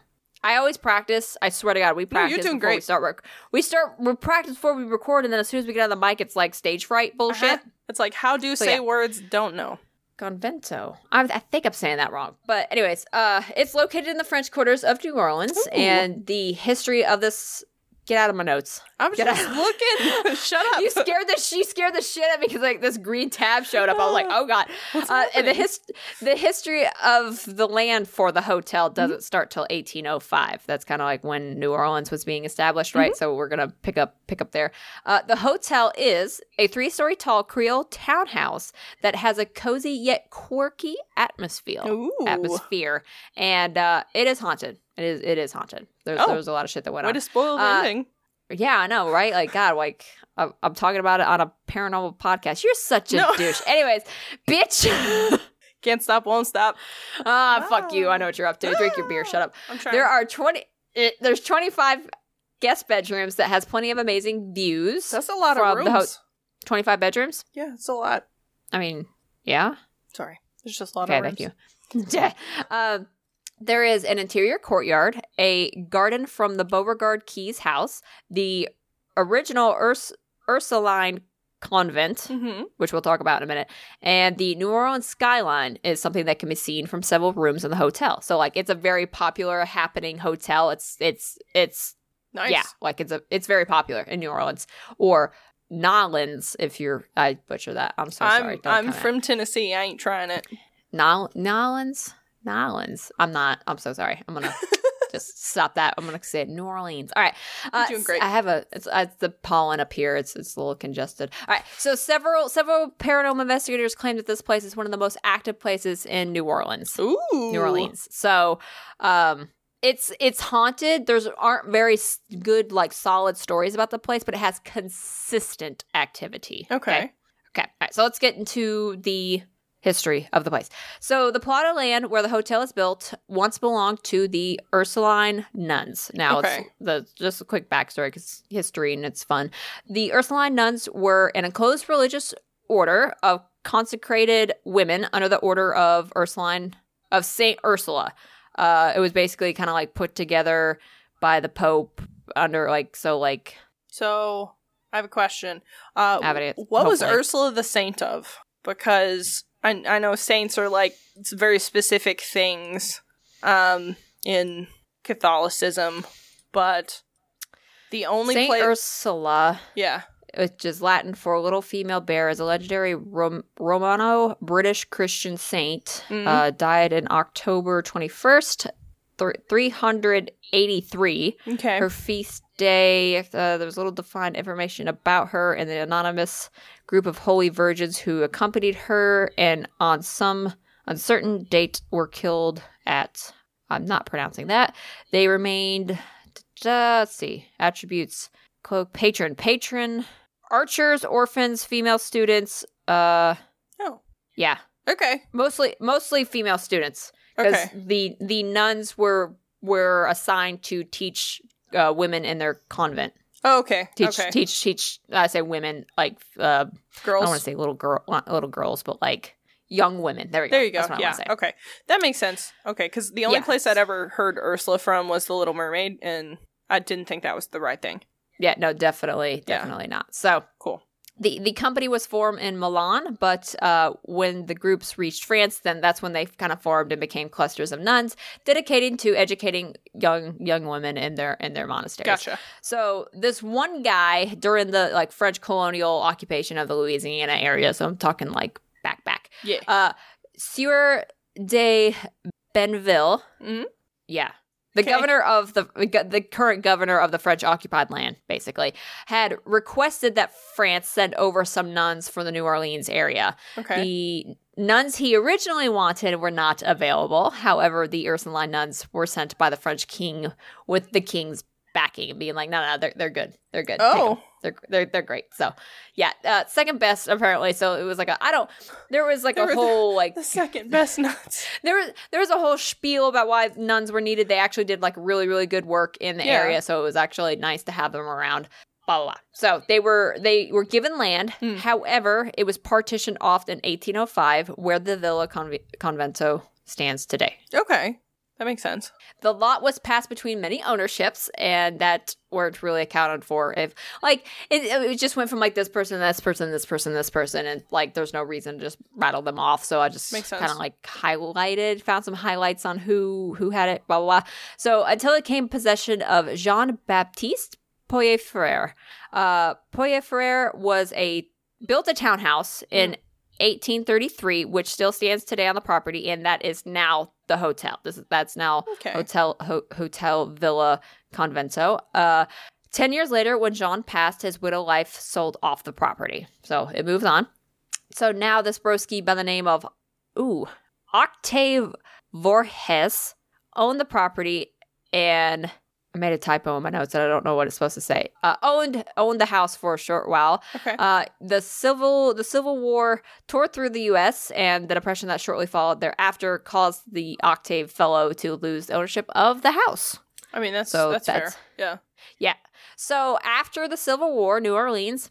I always practice. I swear to God, we practice. No, you're doing before we start work. We start we practice before we record, and then as soon as we get on the mic, it's like stage fright bullshit. Uh-huh. It's like how do So, say yeah. words? Don't know. Convento. I, I think I'm saying that wrong, but anyways, uh, it's located in the French quarters of New Orleans, Ooh. and the history of this. Get out of my notes. I'm Get just out. looking. Shut up. You scared the she scared the shit out of me because like this green tab showed up. I was like, oh god. Uh, and the his the history of the land for the hotel doesn't Mm-hmm. start till 1805. That's kind of like when New Orleans was being established, right? Mm-hmm. So we're gonna pick up pick up there. Uh, the hotel is a three story tall Creole townhouse that has a cozy yet quirky atmosphere. Ooh. Atmosphere, and uh, it is haunted. It is it is haunted. There's Oh. there was a lot of shit that went Way on. to spoil the Uh, ending. Yeah, I know, right? Like, God, like, I'm, I'm talking about it on a paranormal podcast. You're such a No. douche. Anyways, bitch. Can't stop, won't stop. ah, fuck you. I know what you're up to. Drink your beer. Shut up. I'm trying. There are 20, it, there's 25 guest bedrooms that has plenty of amazing views. That's a lot of the rooms. ho- 25 bedrooms? yeah, it's a lot. I mean, yeah. Sorry. There's just a lot Okay, of rooms. Okay, thank you. Yeah. um, there is an interior courtyard, a garden from the Beauregard Keyes house, the original Urs- Ursuline convent, Mm-hmm. which we'll talk about in a minute, and the New Orleans skyline is something that can be seen from several rooms in the hotel. So, like, it's a very popular, happening hotel. It's it's it's Nice. yeah, like it's a it's very popular in New Orleans or Nolans. If you're, I butcher that. I'm so I'm sorry. Don't I'm at- from Tennessee. I ain't trying it. Nol- Nolans? Nolans. I'm not. I'm so sorry. I'm gonna just stop that. I'm gonna say. New Orleans. All right. Uh, You're doing great. I have a. It's, uh, it's the pollen up here. It's it's a little congested. All right. So several several paranormal investigators claim that this place is one of the most active places in New Orleans. Ooh. New Orleans. So, um, it's it's haunted. There's aren't very good like solid stories about the place, but it has consistent activity. Okay. Okay. All right. So let's get into the history of the place. So the plot of land where the hotel is built once belonged to the Ursuline nuns. Now Okay. it's the just a quick backstory because history and it's fun. The Ursuline nuns were an enclosed religious order of consecrated women under the order of Ursuline of Saint Ursula. Uh, it was basically kind of like put together by the Pope under like so like So I have a question. Uh, what was. Ursula the saint of? Because I I know saints are like it's very specific things um, in Catholicism, but the only Saint place, Ursula. yeah, which is Latin for little female bear, is a legendary Rom- Romano British Christian saint. Mhm. Uh, died in October 21st, th- 383. okay, Her feast day, uh, was little defined information about her and the anonymous group of holy virgins who accompanied her and on some uncertain date were killed at, I'm not pronouncing that. They remained, let's see, attributes, cloak, patron, patron, archers, orphans, female students, uh, oh, yeah, okay, mostly, mostly female students because okay, the the nuns were were assigned to teach uh, women in their convent. Oh, okay. Teach, okay. teach, teach. I say women, like uh, I don't want to say little girl, little girls, but like young women. There we go. There you go. That's what Yeah. Okay. That makes sense. Okay, because the only Yeah. place I'd ever heard Ursula from was The Little Mermaid, and I didn't think that was the right thing. Yeah, no, definitely, Yeah. definitely not. So Cool. The the company was formed in Milan, but uh, when the groups reached France, then that's when they kind of formed and became clusters of nuns dedicated to educating young young women in their in their monasteries. Gotcha. So this one guy during the like French colonial occupation of the Louisiana area, so I'm talking like back back, Yeah. uh, Sieur de Bienville. Mhm. Yeah. The Okay. governor of the the current governor of the French occupied land, basically, had requested that France send over some nuns from the New Orleans area. Okay. The nuns he originally wanted were not available. However, the Ursuline nuns were sent by the French king with the king's backing and being like, no, no, no they're, they're good. They're good. Oh. They're, they're, they're great. So, yeah, uh, second best, apparently. So it was like a, I don't, there was like They a were the- whole, like, The second best nuts. there was there was a whole spiel about why nuns were needed. They actually did like really really good work in the Yeah. area, so it was actually nice to have them around. Blah blah. blah. So they were they were given land. Hmm. However, it was partitioned off in 1805, where the Villa Conv- Convento stands today. Okay. That makes sense. The lot was passed between many ownerships, and that weren't really accounted for. If like it, it just went from like this person, this person, this person, this person, and like there's no reason to just rattle them off. So I just kind of like highlighted, found some highlights on who who had it, blah blah blah. So until it came possession of Jean Baptiste Poyer Frere. Uh, Poyer Frere was a built a townhouse in 1833, which still stands today on the property, and that is now the hotel. This is that's now Okay. Hotel Ho- Hotel Villa Convento. Uh, ten years later, when Jean passed, his widow life sold off the property, so it moves on. So now this broski by the name of ooh Octave Vorhes owned the property and. I made a typo in my notes and I don't know what it's supposed to say. Uh, owned owned the house for a short while. Okay. Uh, the civil the Civil War tore through the U.S. and the depression that shortly followed thereafter caused the Octave Fellow to lose ownership of the house. I mean, that's so that's, that's- fair. Yeah. Yeah. So after the Civil War, New Orleans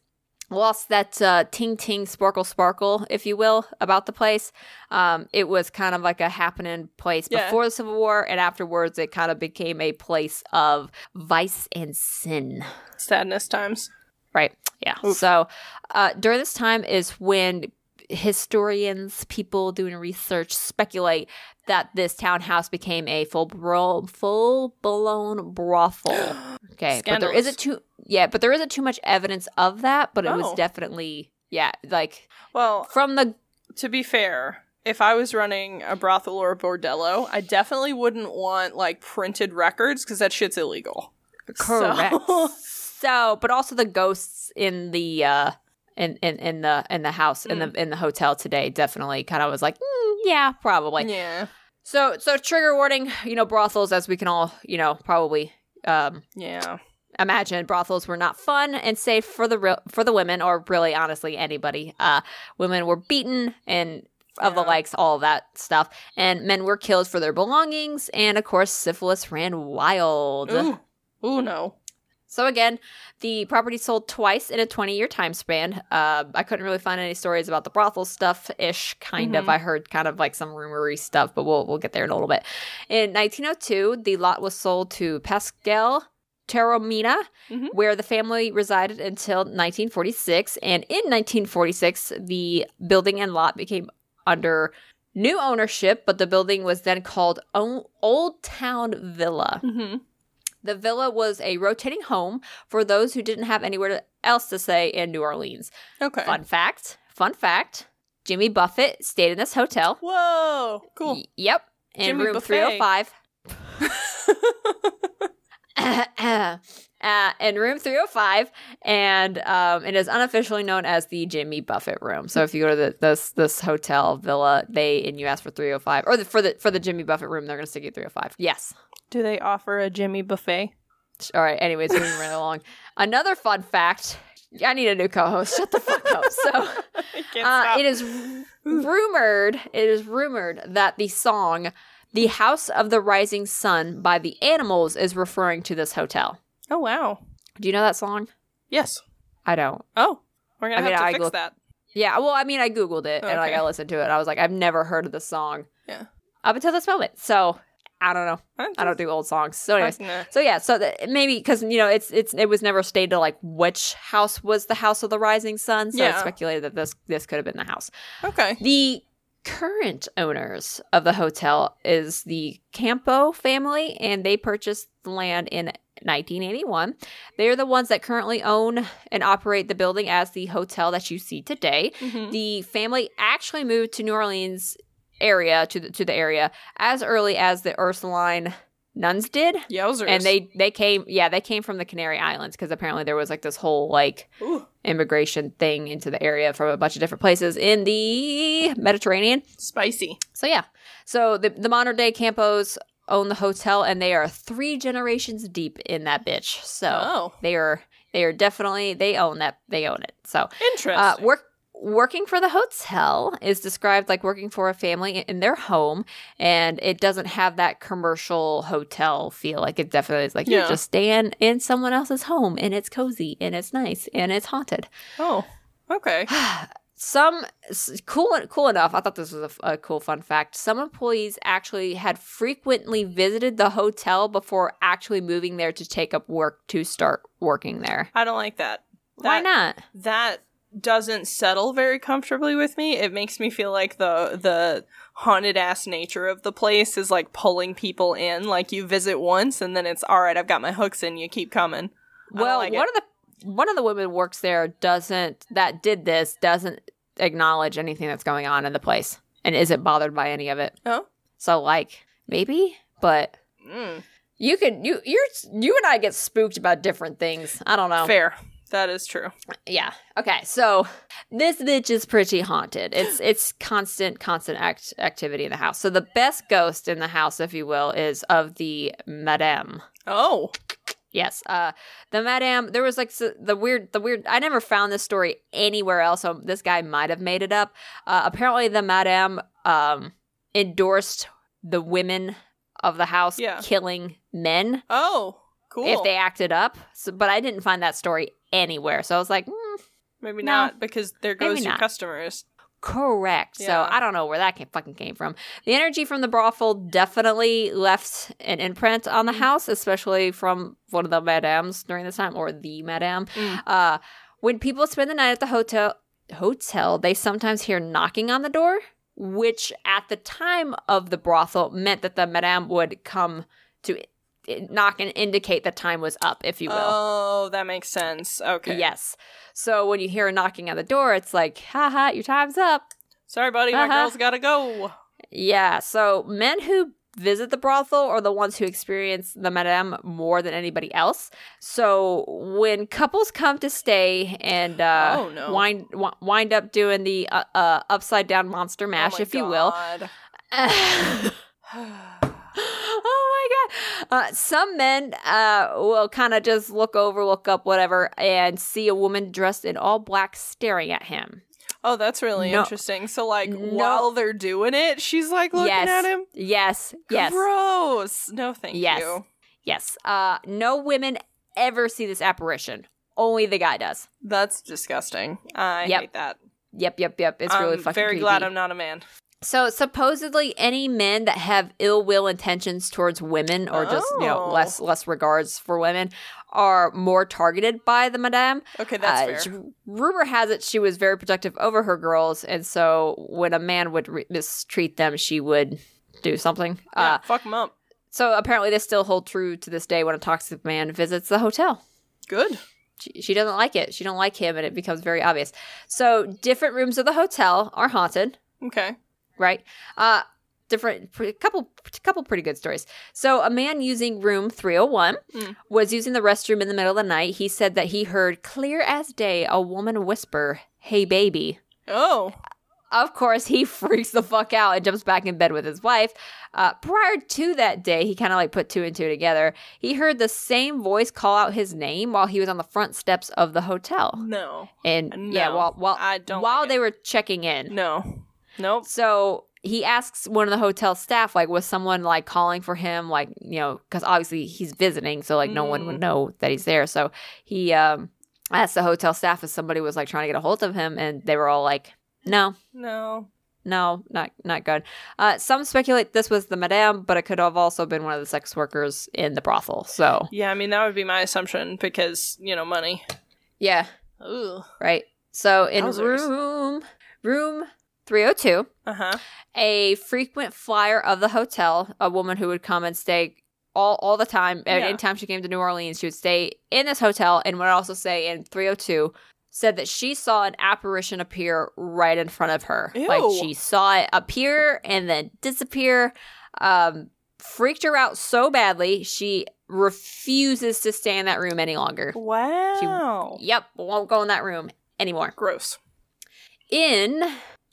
lost that uh, ting ting sparkle sparkle, if you will, about the place. Um, it was kind of like a happening place Yeah. before the Civil War, and afterwards, it kind of became a place of vice and sin. Sadness times. Right. Yeah. Oof. So uh, during this time is when historians, people doing research, speculate that this townhouse became a full bro- full blown brothel. Okay, but there isn't too yeah, but there isn't too much evidence of that. But it was Oh. definitely yeah, like Well, from the to be fair, if I was running a brothel or a bordello, I definitely wouldn't want like printed records because that shit's illegal. correct. So- So, but also the ghosts in the uh in in, in the in the house in Mm. the in the hotel today definitely kind of was like mm, yeah probably yeah, So, so trigger warning, you know, brothels, as we can all, you know, probably um, yeah. imagine, brothels were not fun and safe for the real for the women, or really, honestly, anybody. Uh, women were beaten and of the likes, all that stuff, and men were killed for their belongings, and of course, syphilis ran wild. Ooh, ooh, no. So again, the property sold twice in a 20 year time span. Uh, I couldn't really find any stories about the brothel stuff ish, kind of. Mhm. I heard kind of like some rumory stuff, but we'll we'll get there in a little bit. In 1902, the lot was sold to Pascal Teromina, Mhm. where the family resided until 1946. And in 1946, the building and lot became under new ownership, but the building was then called O- Old Town Villa. Mm-hmm. The villa was a rotating home for those who didn't have anywhere else to stay in New Orleans. Okay. Fun fact, fun fact, Jimmy Buffett stayed in this hotel. Whoa, cool. Y- yep, in Jimmy room Buffett. 305. uh, in room 305 and um, it is unofficially known as the Jimmy Buffett room. So if you go to the, this this hotel villa, they and you ask for 305 or the, for the for the Jimmy Buffett room, they're going to stick you 305. Yes. Do they offer a Jimmy buffet? All right. Anyways, moving right along. Another fun fact. I need a new co-host. Shut the fuck up. So, uh, it is rumored. It is rumored that the song The House of the Rising Sun by the Animals is referring to this hotel. Oh wow. Do you know that song? Yes. I don't. Oh, we're gonna I mean, have to I fix that. Yeah, well, I mean, I googled it and like I listened to it. I was like, I've never heard of the song. Yeah. Up until this moment, so I don't know. I'm I don't do old songs. So, anyways, so yeah, so that maybe because you know it's it's it was never stated like which house was the house of the rising sun. So it's speculated that this this could have been the house. Okay. The current owners of the hotel is the Campo family, and they purchased the land in 1981. They're the ones that currently own and operate the building as the hotel that you see today. Mhm. The family actually moved to New Orleans area to the to the area as early as the Ursuline nuns did. Yowzers. And they they came yeah, they came from the Canary Islands because apparently there was like this whole like Ooh, immigration thing into the area from a bunch of different places in the Mediterranean. spicy. So yeah. So the the modern day Campos own the hotel and they are three generations deep in that bitch. So Oh. they are they are definitely they own that they own it. So Interesting. uh, work working for the hotel is described like working for a family in their home and it doesn't have that commercial hotel feel like it definitely is like Yeah. you're just staying in someone else's home and it's cozy and it's nice and it's haunted oh. Okay. some cool cool enough i thought this was a cool fun fact some employees actually had frequently visited the hotel before actually moving there to take up work to start working there I don't like that. why not That doesn't settle very comfortably with me. It makes me feel like the the haunted ass nature of the place is like pulling people in. Like you visit once and then it's all right. I've got my hooks in. You keep coming. Well, like one it. of the one of the women works there doesn't that did this doesn't acknowledge anything that's going on in the place and isn't bothered by any of it. Oh. So like maybe, but Mm. you can you you're you and I get spooked about different things. I don't know. Fair. That is true. Yeah. Okay. So this bitch is pretty haunted. It's it's constant constant act activity in the house. So the best ghost in the house, if you will, is of the madame. Oh. Yes. Uh the madame there was like the weird the weird I never found this story anywhere else so this guy might have made it up. Uh apparently the madame um endorsed the women of the house Yeah. killing men Oh. Cool. if they acted up. So, but I didn't find that story anywhere. So I was like, mm, Maybe No. not because there goes your not. customers. correct. Yeah. So I don't know where that came, fucking came from. The energy from the brothel definitely left an imprint on the Mm. house, especially from one of the madams during this time or the madam. Mm. Uh, when people spend the night at the hotel, hotel, they sometimes hear knocking on the door, which at the time of the brothel meant that the madam would come to knock and indicate that time was up, if you will. Oh, that makes sense. Okay. Yes. So when you hear a knocking on the door, it's like, haha, your time's up. Sorry, buddy. My Uh-huh. girl's gotta go. Yeah. So men who visit the brothel are the ones who experience the madame more than anybody else. So when couples come to stay and uh, Oh, no. wind wi- wind up doing the uh, uh, upside down monster mash, oh if you will. Oh my god! Uh, some men uh, will kind of just look over, look up, whatever, and see a woman dressed in all black staring at him. Oh, that's really No. interesting. So, like, No. while they're doing it, she's like looking yes. at him. Yes. Yes. Gross. No, thank Yes. you. Yes. Uh, no women ever see this apparition. Only the guy does. That's disgusting. I Yep. hate that. Yep, yep, yep. It's really I'm fucking very creepy. glad I'm not a man. So supposedly, any men that have ill will intentions towards women, or just you know Oh. less less regards for women, are more targeted by the madame. Okay, that's Uh, fair. rumor has it she was very protective over her girls, and so when a man would re- mistreat them, she would do something. yeah, Uh, fuck him up. so apparently, this still hold true to this day when a toxic man visits the hotel. Good. She, she doesn't like it. She don't like him, and it becomes very obvious. So different rooms of the hotel are haunted, Okay. Right? Uh different couple couple pretty good stories. So a man using room 301 Mm. was using the restroom in the middle of the night. He said that he heard clear as day a woman whisper, "Hey baby." Oh. Of course, he freaks the fuck out and jumps back in bed with his wife. Uh, prior to that day, he kind of like put two and two together. He heard the same voice call out his name while he was on the front steps of the hotel. No. And yeah, while while I don't while like they it. were checking in. No. Nope. So he asks one of the hotel staff, like, was someone like calling for him, like, you know, because obviously he's visiting, so like no one would Mm. know that he's there. So he um asked the hotel staff if somebody was like trying to get a hold of him, and they were all like, no, No. no, not not good. Uh, some speculate this was the madame, but it could have also been one of the sex workers in the brothel. So Yeah, I mean that would be my assumption because you know money. yeah, Ooh. right. So in Wowzers. room room three hundred two. Uh huh. a frequent flyer of the hotel, a woman who would come and stay all, all the time. Yeah. Anytime she came to New Orleans, she would stay in this hotel and would also say in 302 said that she saw an apparition appear right in front of her. Like she saw it appear and then disappear. Um, freaked her out so badly, she refuses to stay in that room any longer. Wow. Yep, won't go in that room anymore. Gross. In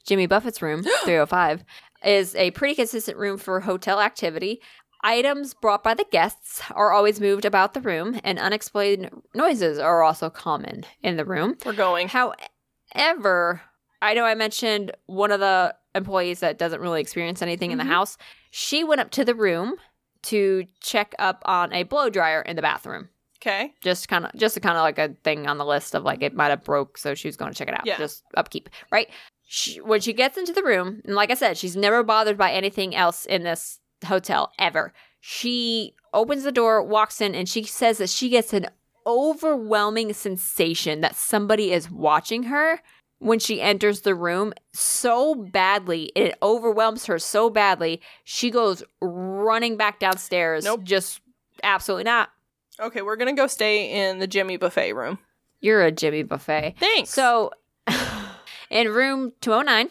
Jimmy Buffett's room, 305, is a pretty consistent room for hotel activity. Items brought by the guests are always moved about the room, and unexplained noises are also common in the room. We're going. However, I know I mentioned one of the employees that doesn't really experience anything in Mhm. the house. She went up to the room to check up on a blow dryer in the bathroom Okay. just kind of just a kind of like a thing on the list of like it might have broke so she was going to check it out Yeah. just upkeep right she, when she gets into the room and like i said she's never bothered by anything else in this hotel ever she opens the door walks in and she says that she gets an overwhelming sensation that somebody is watching her when she enters the room so badly it overwhelms her so badly she goes running back downstairs Nope. just absolutely not Okay, we're gonna go stay in the Jimmy buffet room. You're a Jimmy buffet. Thanks. So, in room 209,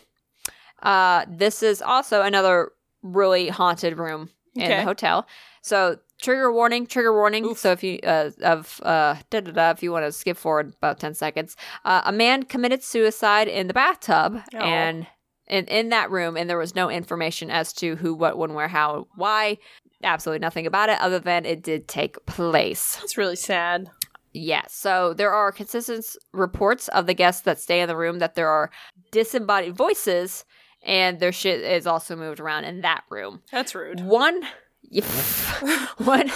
uh, this is also another really haunted room in Okay. the hotel. So, trigger warning, trigger warning. So, if you uh, of uh, da da da, if you want to skip forward about 10 seconds, uh, a man committed suicide in the bathtub, Aw. and in in that room, and there was no information as to who, what, when, where, how, why. Absolutely nothing about it, other than it did take place. That's really sad. Yeah, so there are consistent reports of the guests that stay in the room that there are disembodied voices, and their shit is also moved around in that room. That's rude. One, one,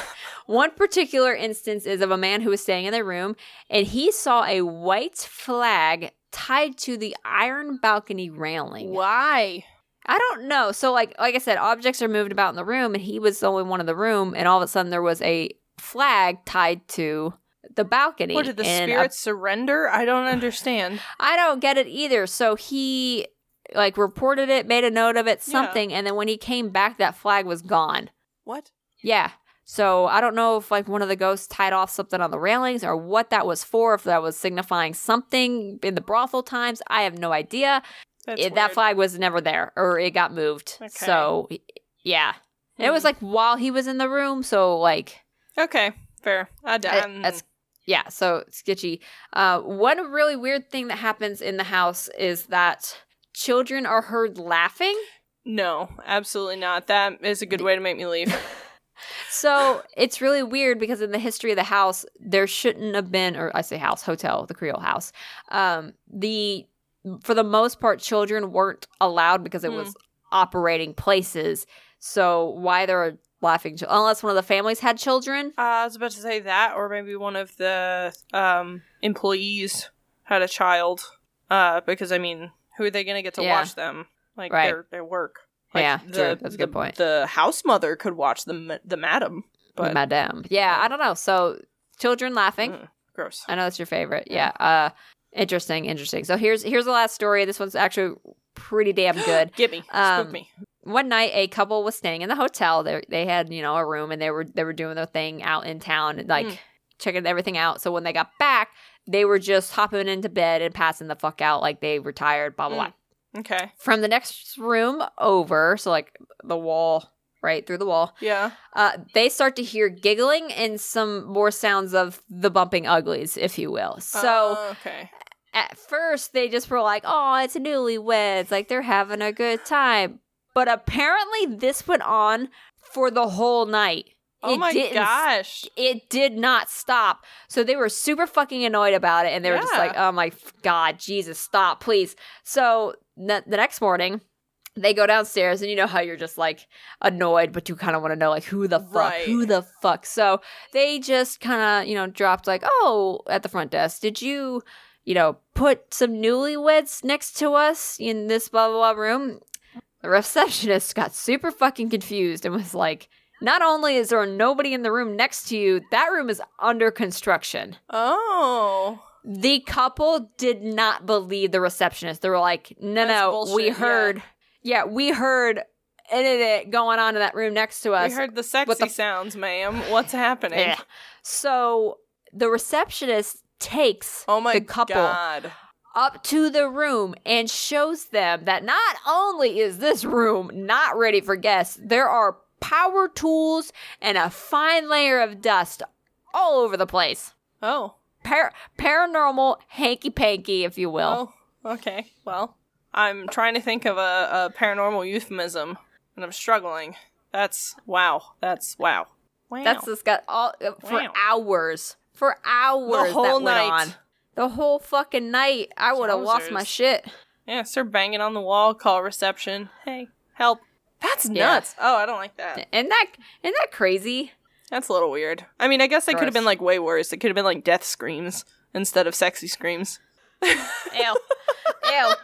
one particular instance is of a man who was staying in the room, and he saw a white flag tied to the iron balcony railing. Why? I don't know. So like like I said, objects are moved about in the room and he was the only one in the room and all of a sudden there was a flag tied to the balcony. What did the and a- spirits surrender? I don't understand. I don't get it either. So he like reported it, made a note of it, Yeah. something, and then when he came back that flag was gone. What? Yeah. So I don't know if like one of the ghosts tied off something on the railings or what that was for, if that was signifying something in the brothel times. I have no idea. That's it, that flag was never there or it got moved. Okay. So yeah. It was Hmm. like while he was in the room, so like Okay, fair. I, d- I- I'm- that's yeah, so sketchy. Uh one really weird thing that happens in the house is that children are heard laughing. no, absolutely not. That is a good way to make me leave. So it's really weird because in the history of the house, there shouldn't have been, or I say house, hotel, the Creole house. Um, the for the most part, children weren't allowed because it Hmm. was operating places. So why there are laughing, unless one of the families had children. Uh, I was about to say that, or maybe one of the um, employees had a child. Uh, because I mean, who are they going to get to Yeah. watch them? Like Right. their their work. Yeah, true. That's a good the- point. The house mother could watch the the madam, but Madame, yeah, I don't know. So children laughing. Mm, gross. I know that's your favorite. Yeah. Uh, interesting, interesting. So here's here's the last story. This one's actually pretty damn good. Give me, Um, spook me. One night a couple was staying in the hotel they they had you know a room and they were they were doing their thing out in town like Mm. checking everything out so when they got back they were just hopping into bed and passing the fuck out like they were tired blah blah Mm. blah Okay. from the next room over so like the wall right through the wall Yeah. uh, they start to hear giggling and some more sounds of the bumping uglies if you will so Uh, okay. at first they just were like, "Oh, it's newlyweds, like they're having a good time." But apparently this went on for the whole night. Oh It my gosh. It did not stop. So they were super fucking annoyed about it and they were just like, "Oh my god, Jesus, stop, please." So the, the next morning, they go downstairs and you know how you're just like annoyed but you kind of want to know like who the fuck Right. who the fuck so they just kind of you know dropped like oh at the front desk did you you know put some newlyweds next to us in this blah blah blah room the receptionist got super fucking confused and was like not only is there nobody in the room next to you that room is under construction Oh. the couple did not believe the receptionist. They were like, "No, That's no, bullshit, we heard, yeah. we heard it going on in that room next to us." We heard the sexy the- sounds, ma'am. What's happening? Yeah. So the receptionist takes Oh my the couple god. Up to the room and shows them that not only is this room not ready for guests, there are power tools and a fine layer of dust all over the place. Oh. Par- paranormal hanky panky, if you will. Oh. Okay. Well, I'm trying to think of a, a paranormal euphemism, and I'm struggling. That's wow. That's wow. Wow. That's this got all uh, for Wow. hours. For hours the whole that went night. on. The whole fucking night. I would have lost my shit. yeah. Start banging on the wall. Call reception. Hey, help. That's Yeah. nuts. Oh, I don't like that. Isn't that isn't that crazy? That's a little weird. I mean, I guess it could have been like way worse. It could have been like death screams instead of sexy screams. Ew. Ew.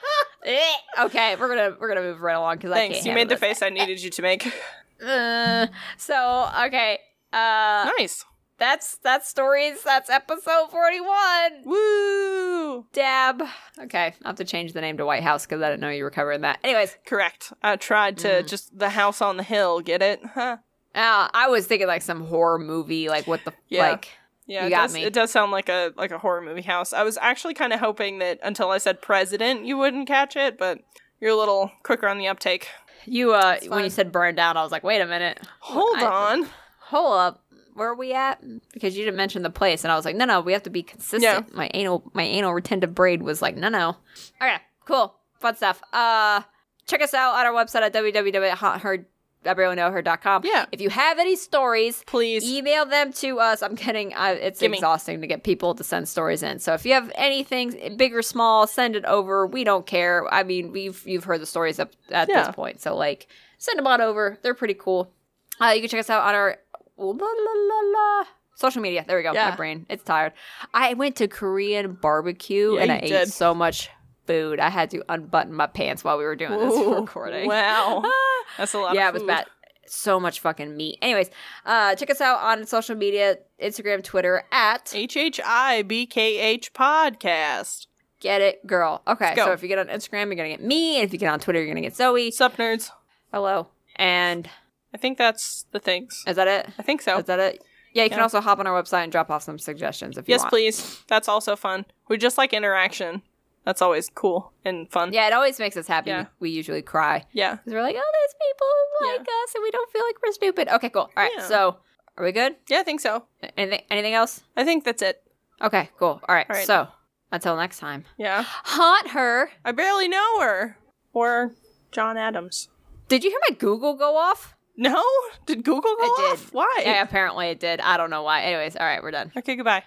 Eh. okay, we're gonna we're gonna move right along because I Thanks. can't. You made the face I needed you to make. Uh, so okay. Uh, nice. That's that's stories. That's episode forty one. Woo! Dab. Okay, I have to change the name to White House because I didn't know you were covering that. Anyways, Correct. I tried to Mm. just the house on the hill. Get it? Huh? uh, I was thinking like some horror movie. Like what the Yeah. like. Yeah, You it got does, me. It does sound like a like a horror movie house. I was actually kind of hoping that until I said president, you wouldn't catch it, but you're a little quicker on the uptake. You uh when you said burn down, I was like, wait a minute. Hold I- on. Hold up. Where are we at? Because you didn't mention the place, and I was like, no, no, we have to be consistent. Yeah. My anal, my anal retentive braid was like, no, no. Okay, cool, fun stuff. Uh, check us out on our website at www.her.com. Yeah. If you have any stories, Please. email them to us. I'm kidding. I, it's Gimme. exhausting to get people to send stories in. So if you have anything big or small, send it over. We don't care. I mean, we've you've heard the stories up at Yeah. this point, so like send them on over. They're pretty cool. Uh, you can check us out on our la, la, la, la, social media. There we go. Yeah. My brain, it's tired. I went to Korean barbecue Yeah, and I ate did. so much food. I had to unbutton my pants while we were doing this recording. Wow. That's a lot yeah, it was bad. So much fucking meat. Anyways, uh, check us out on social media, Instagram, Twitter at HHIBKH podcast. Get It Girl. Okay, so if you get on Instagram, you're gonna get me, and if you get on Twitter, you're gonna get Zoe. Sup, nerds? Hello. And I think that's the things. is that it? I think so. Is that it? Yeah, you can also hop on our website and drop off some suggestions if you want. Yes, want. please. That's also fun. We just like interaction. That's always cool and fun. Yeah, it always makes us happy. Yeah. We usually cry Yeah. because we're like, oh, there's people who Yeah. like us, and we don't feel like we're stupid. Okay, cool. All right, Yeah. so are we good? Yeah, I think so. Anything? Anything else? I think that's it. Okay, cool. All right. All right. So until next time, Yeah. haunt her. I barely know her. Or John Adams. Did you hear my Google go off? No? Did Google go It did. off? Why? Yeah, apparently it did. I don't know why. Anyways, all right, we're done. Okay, goodbye.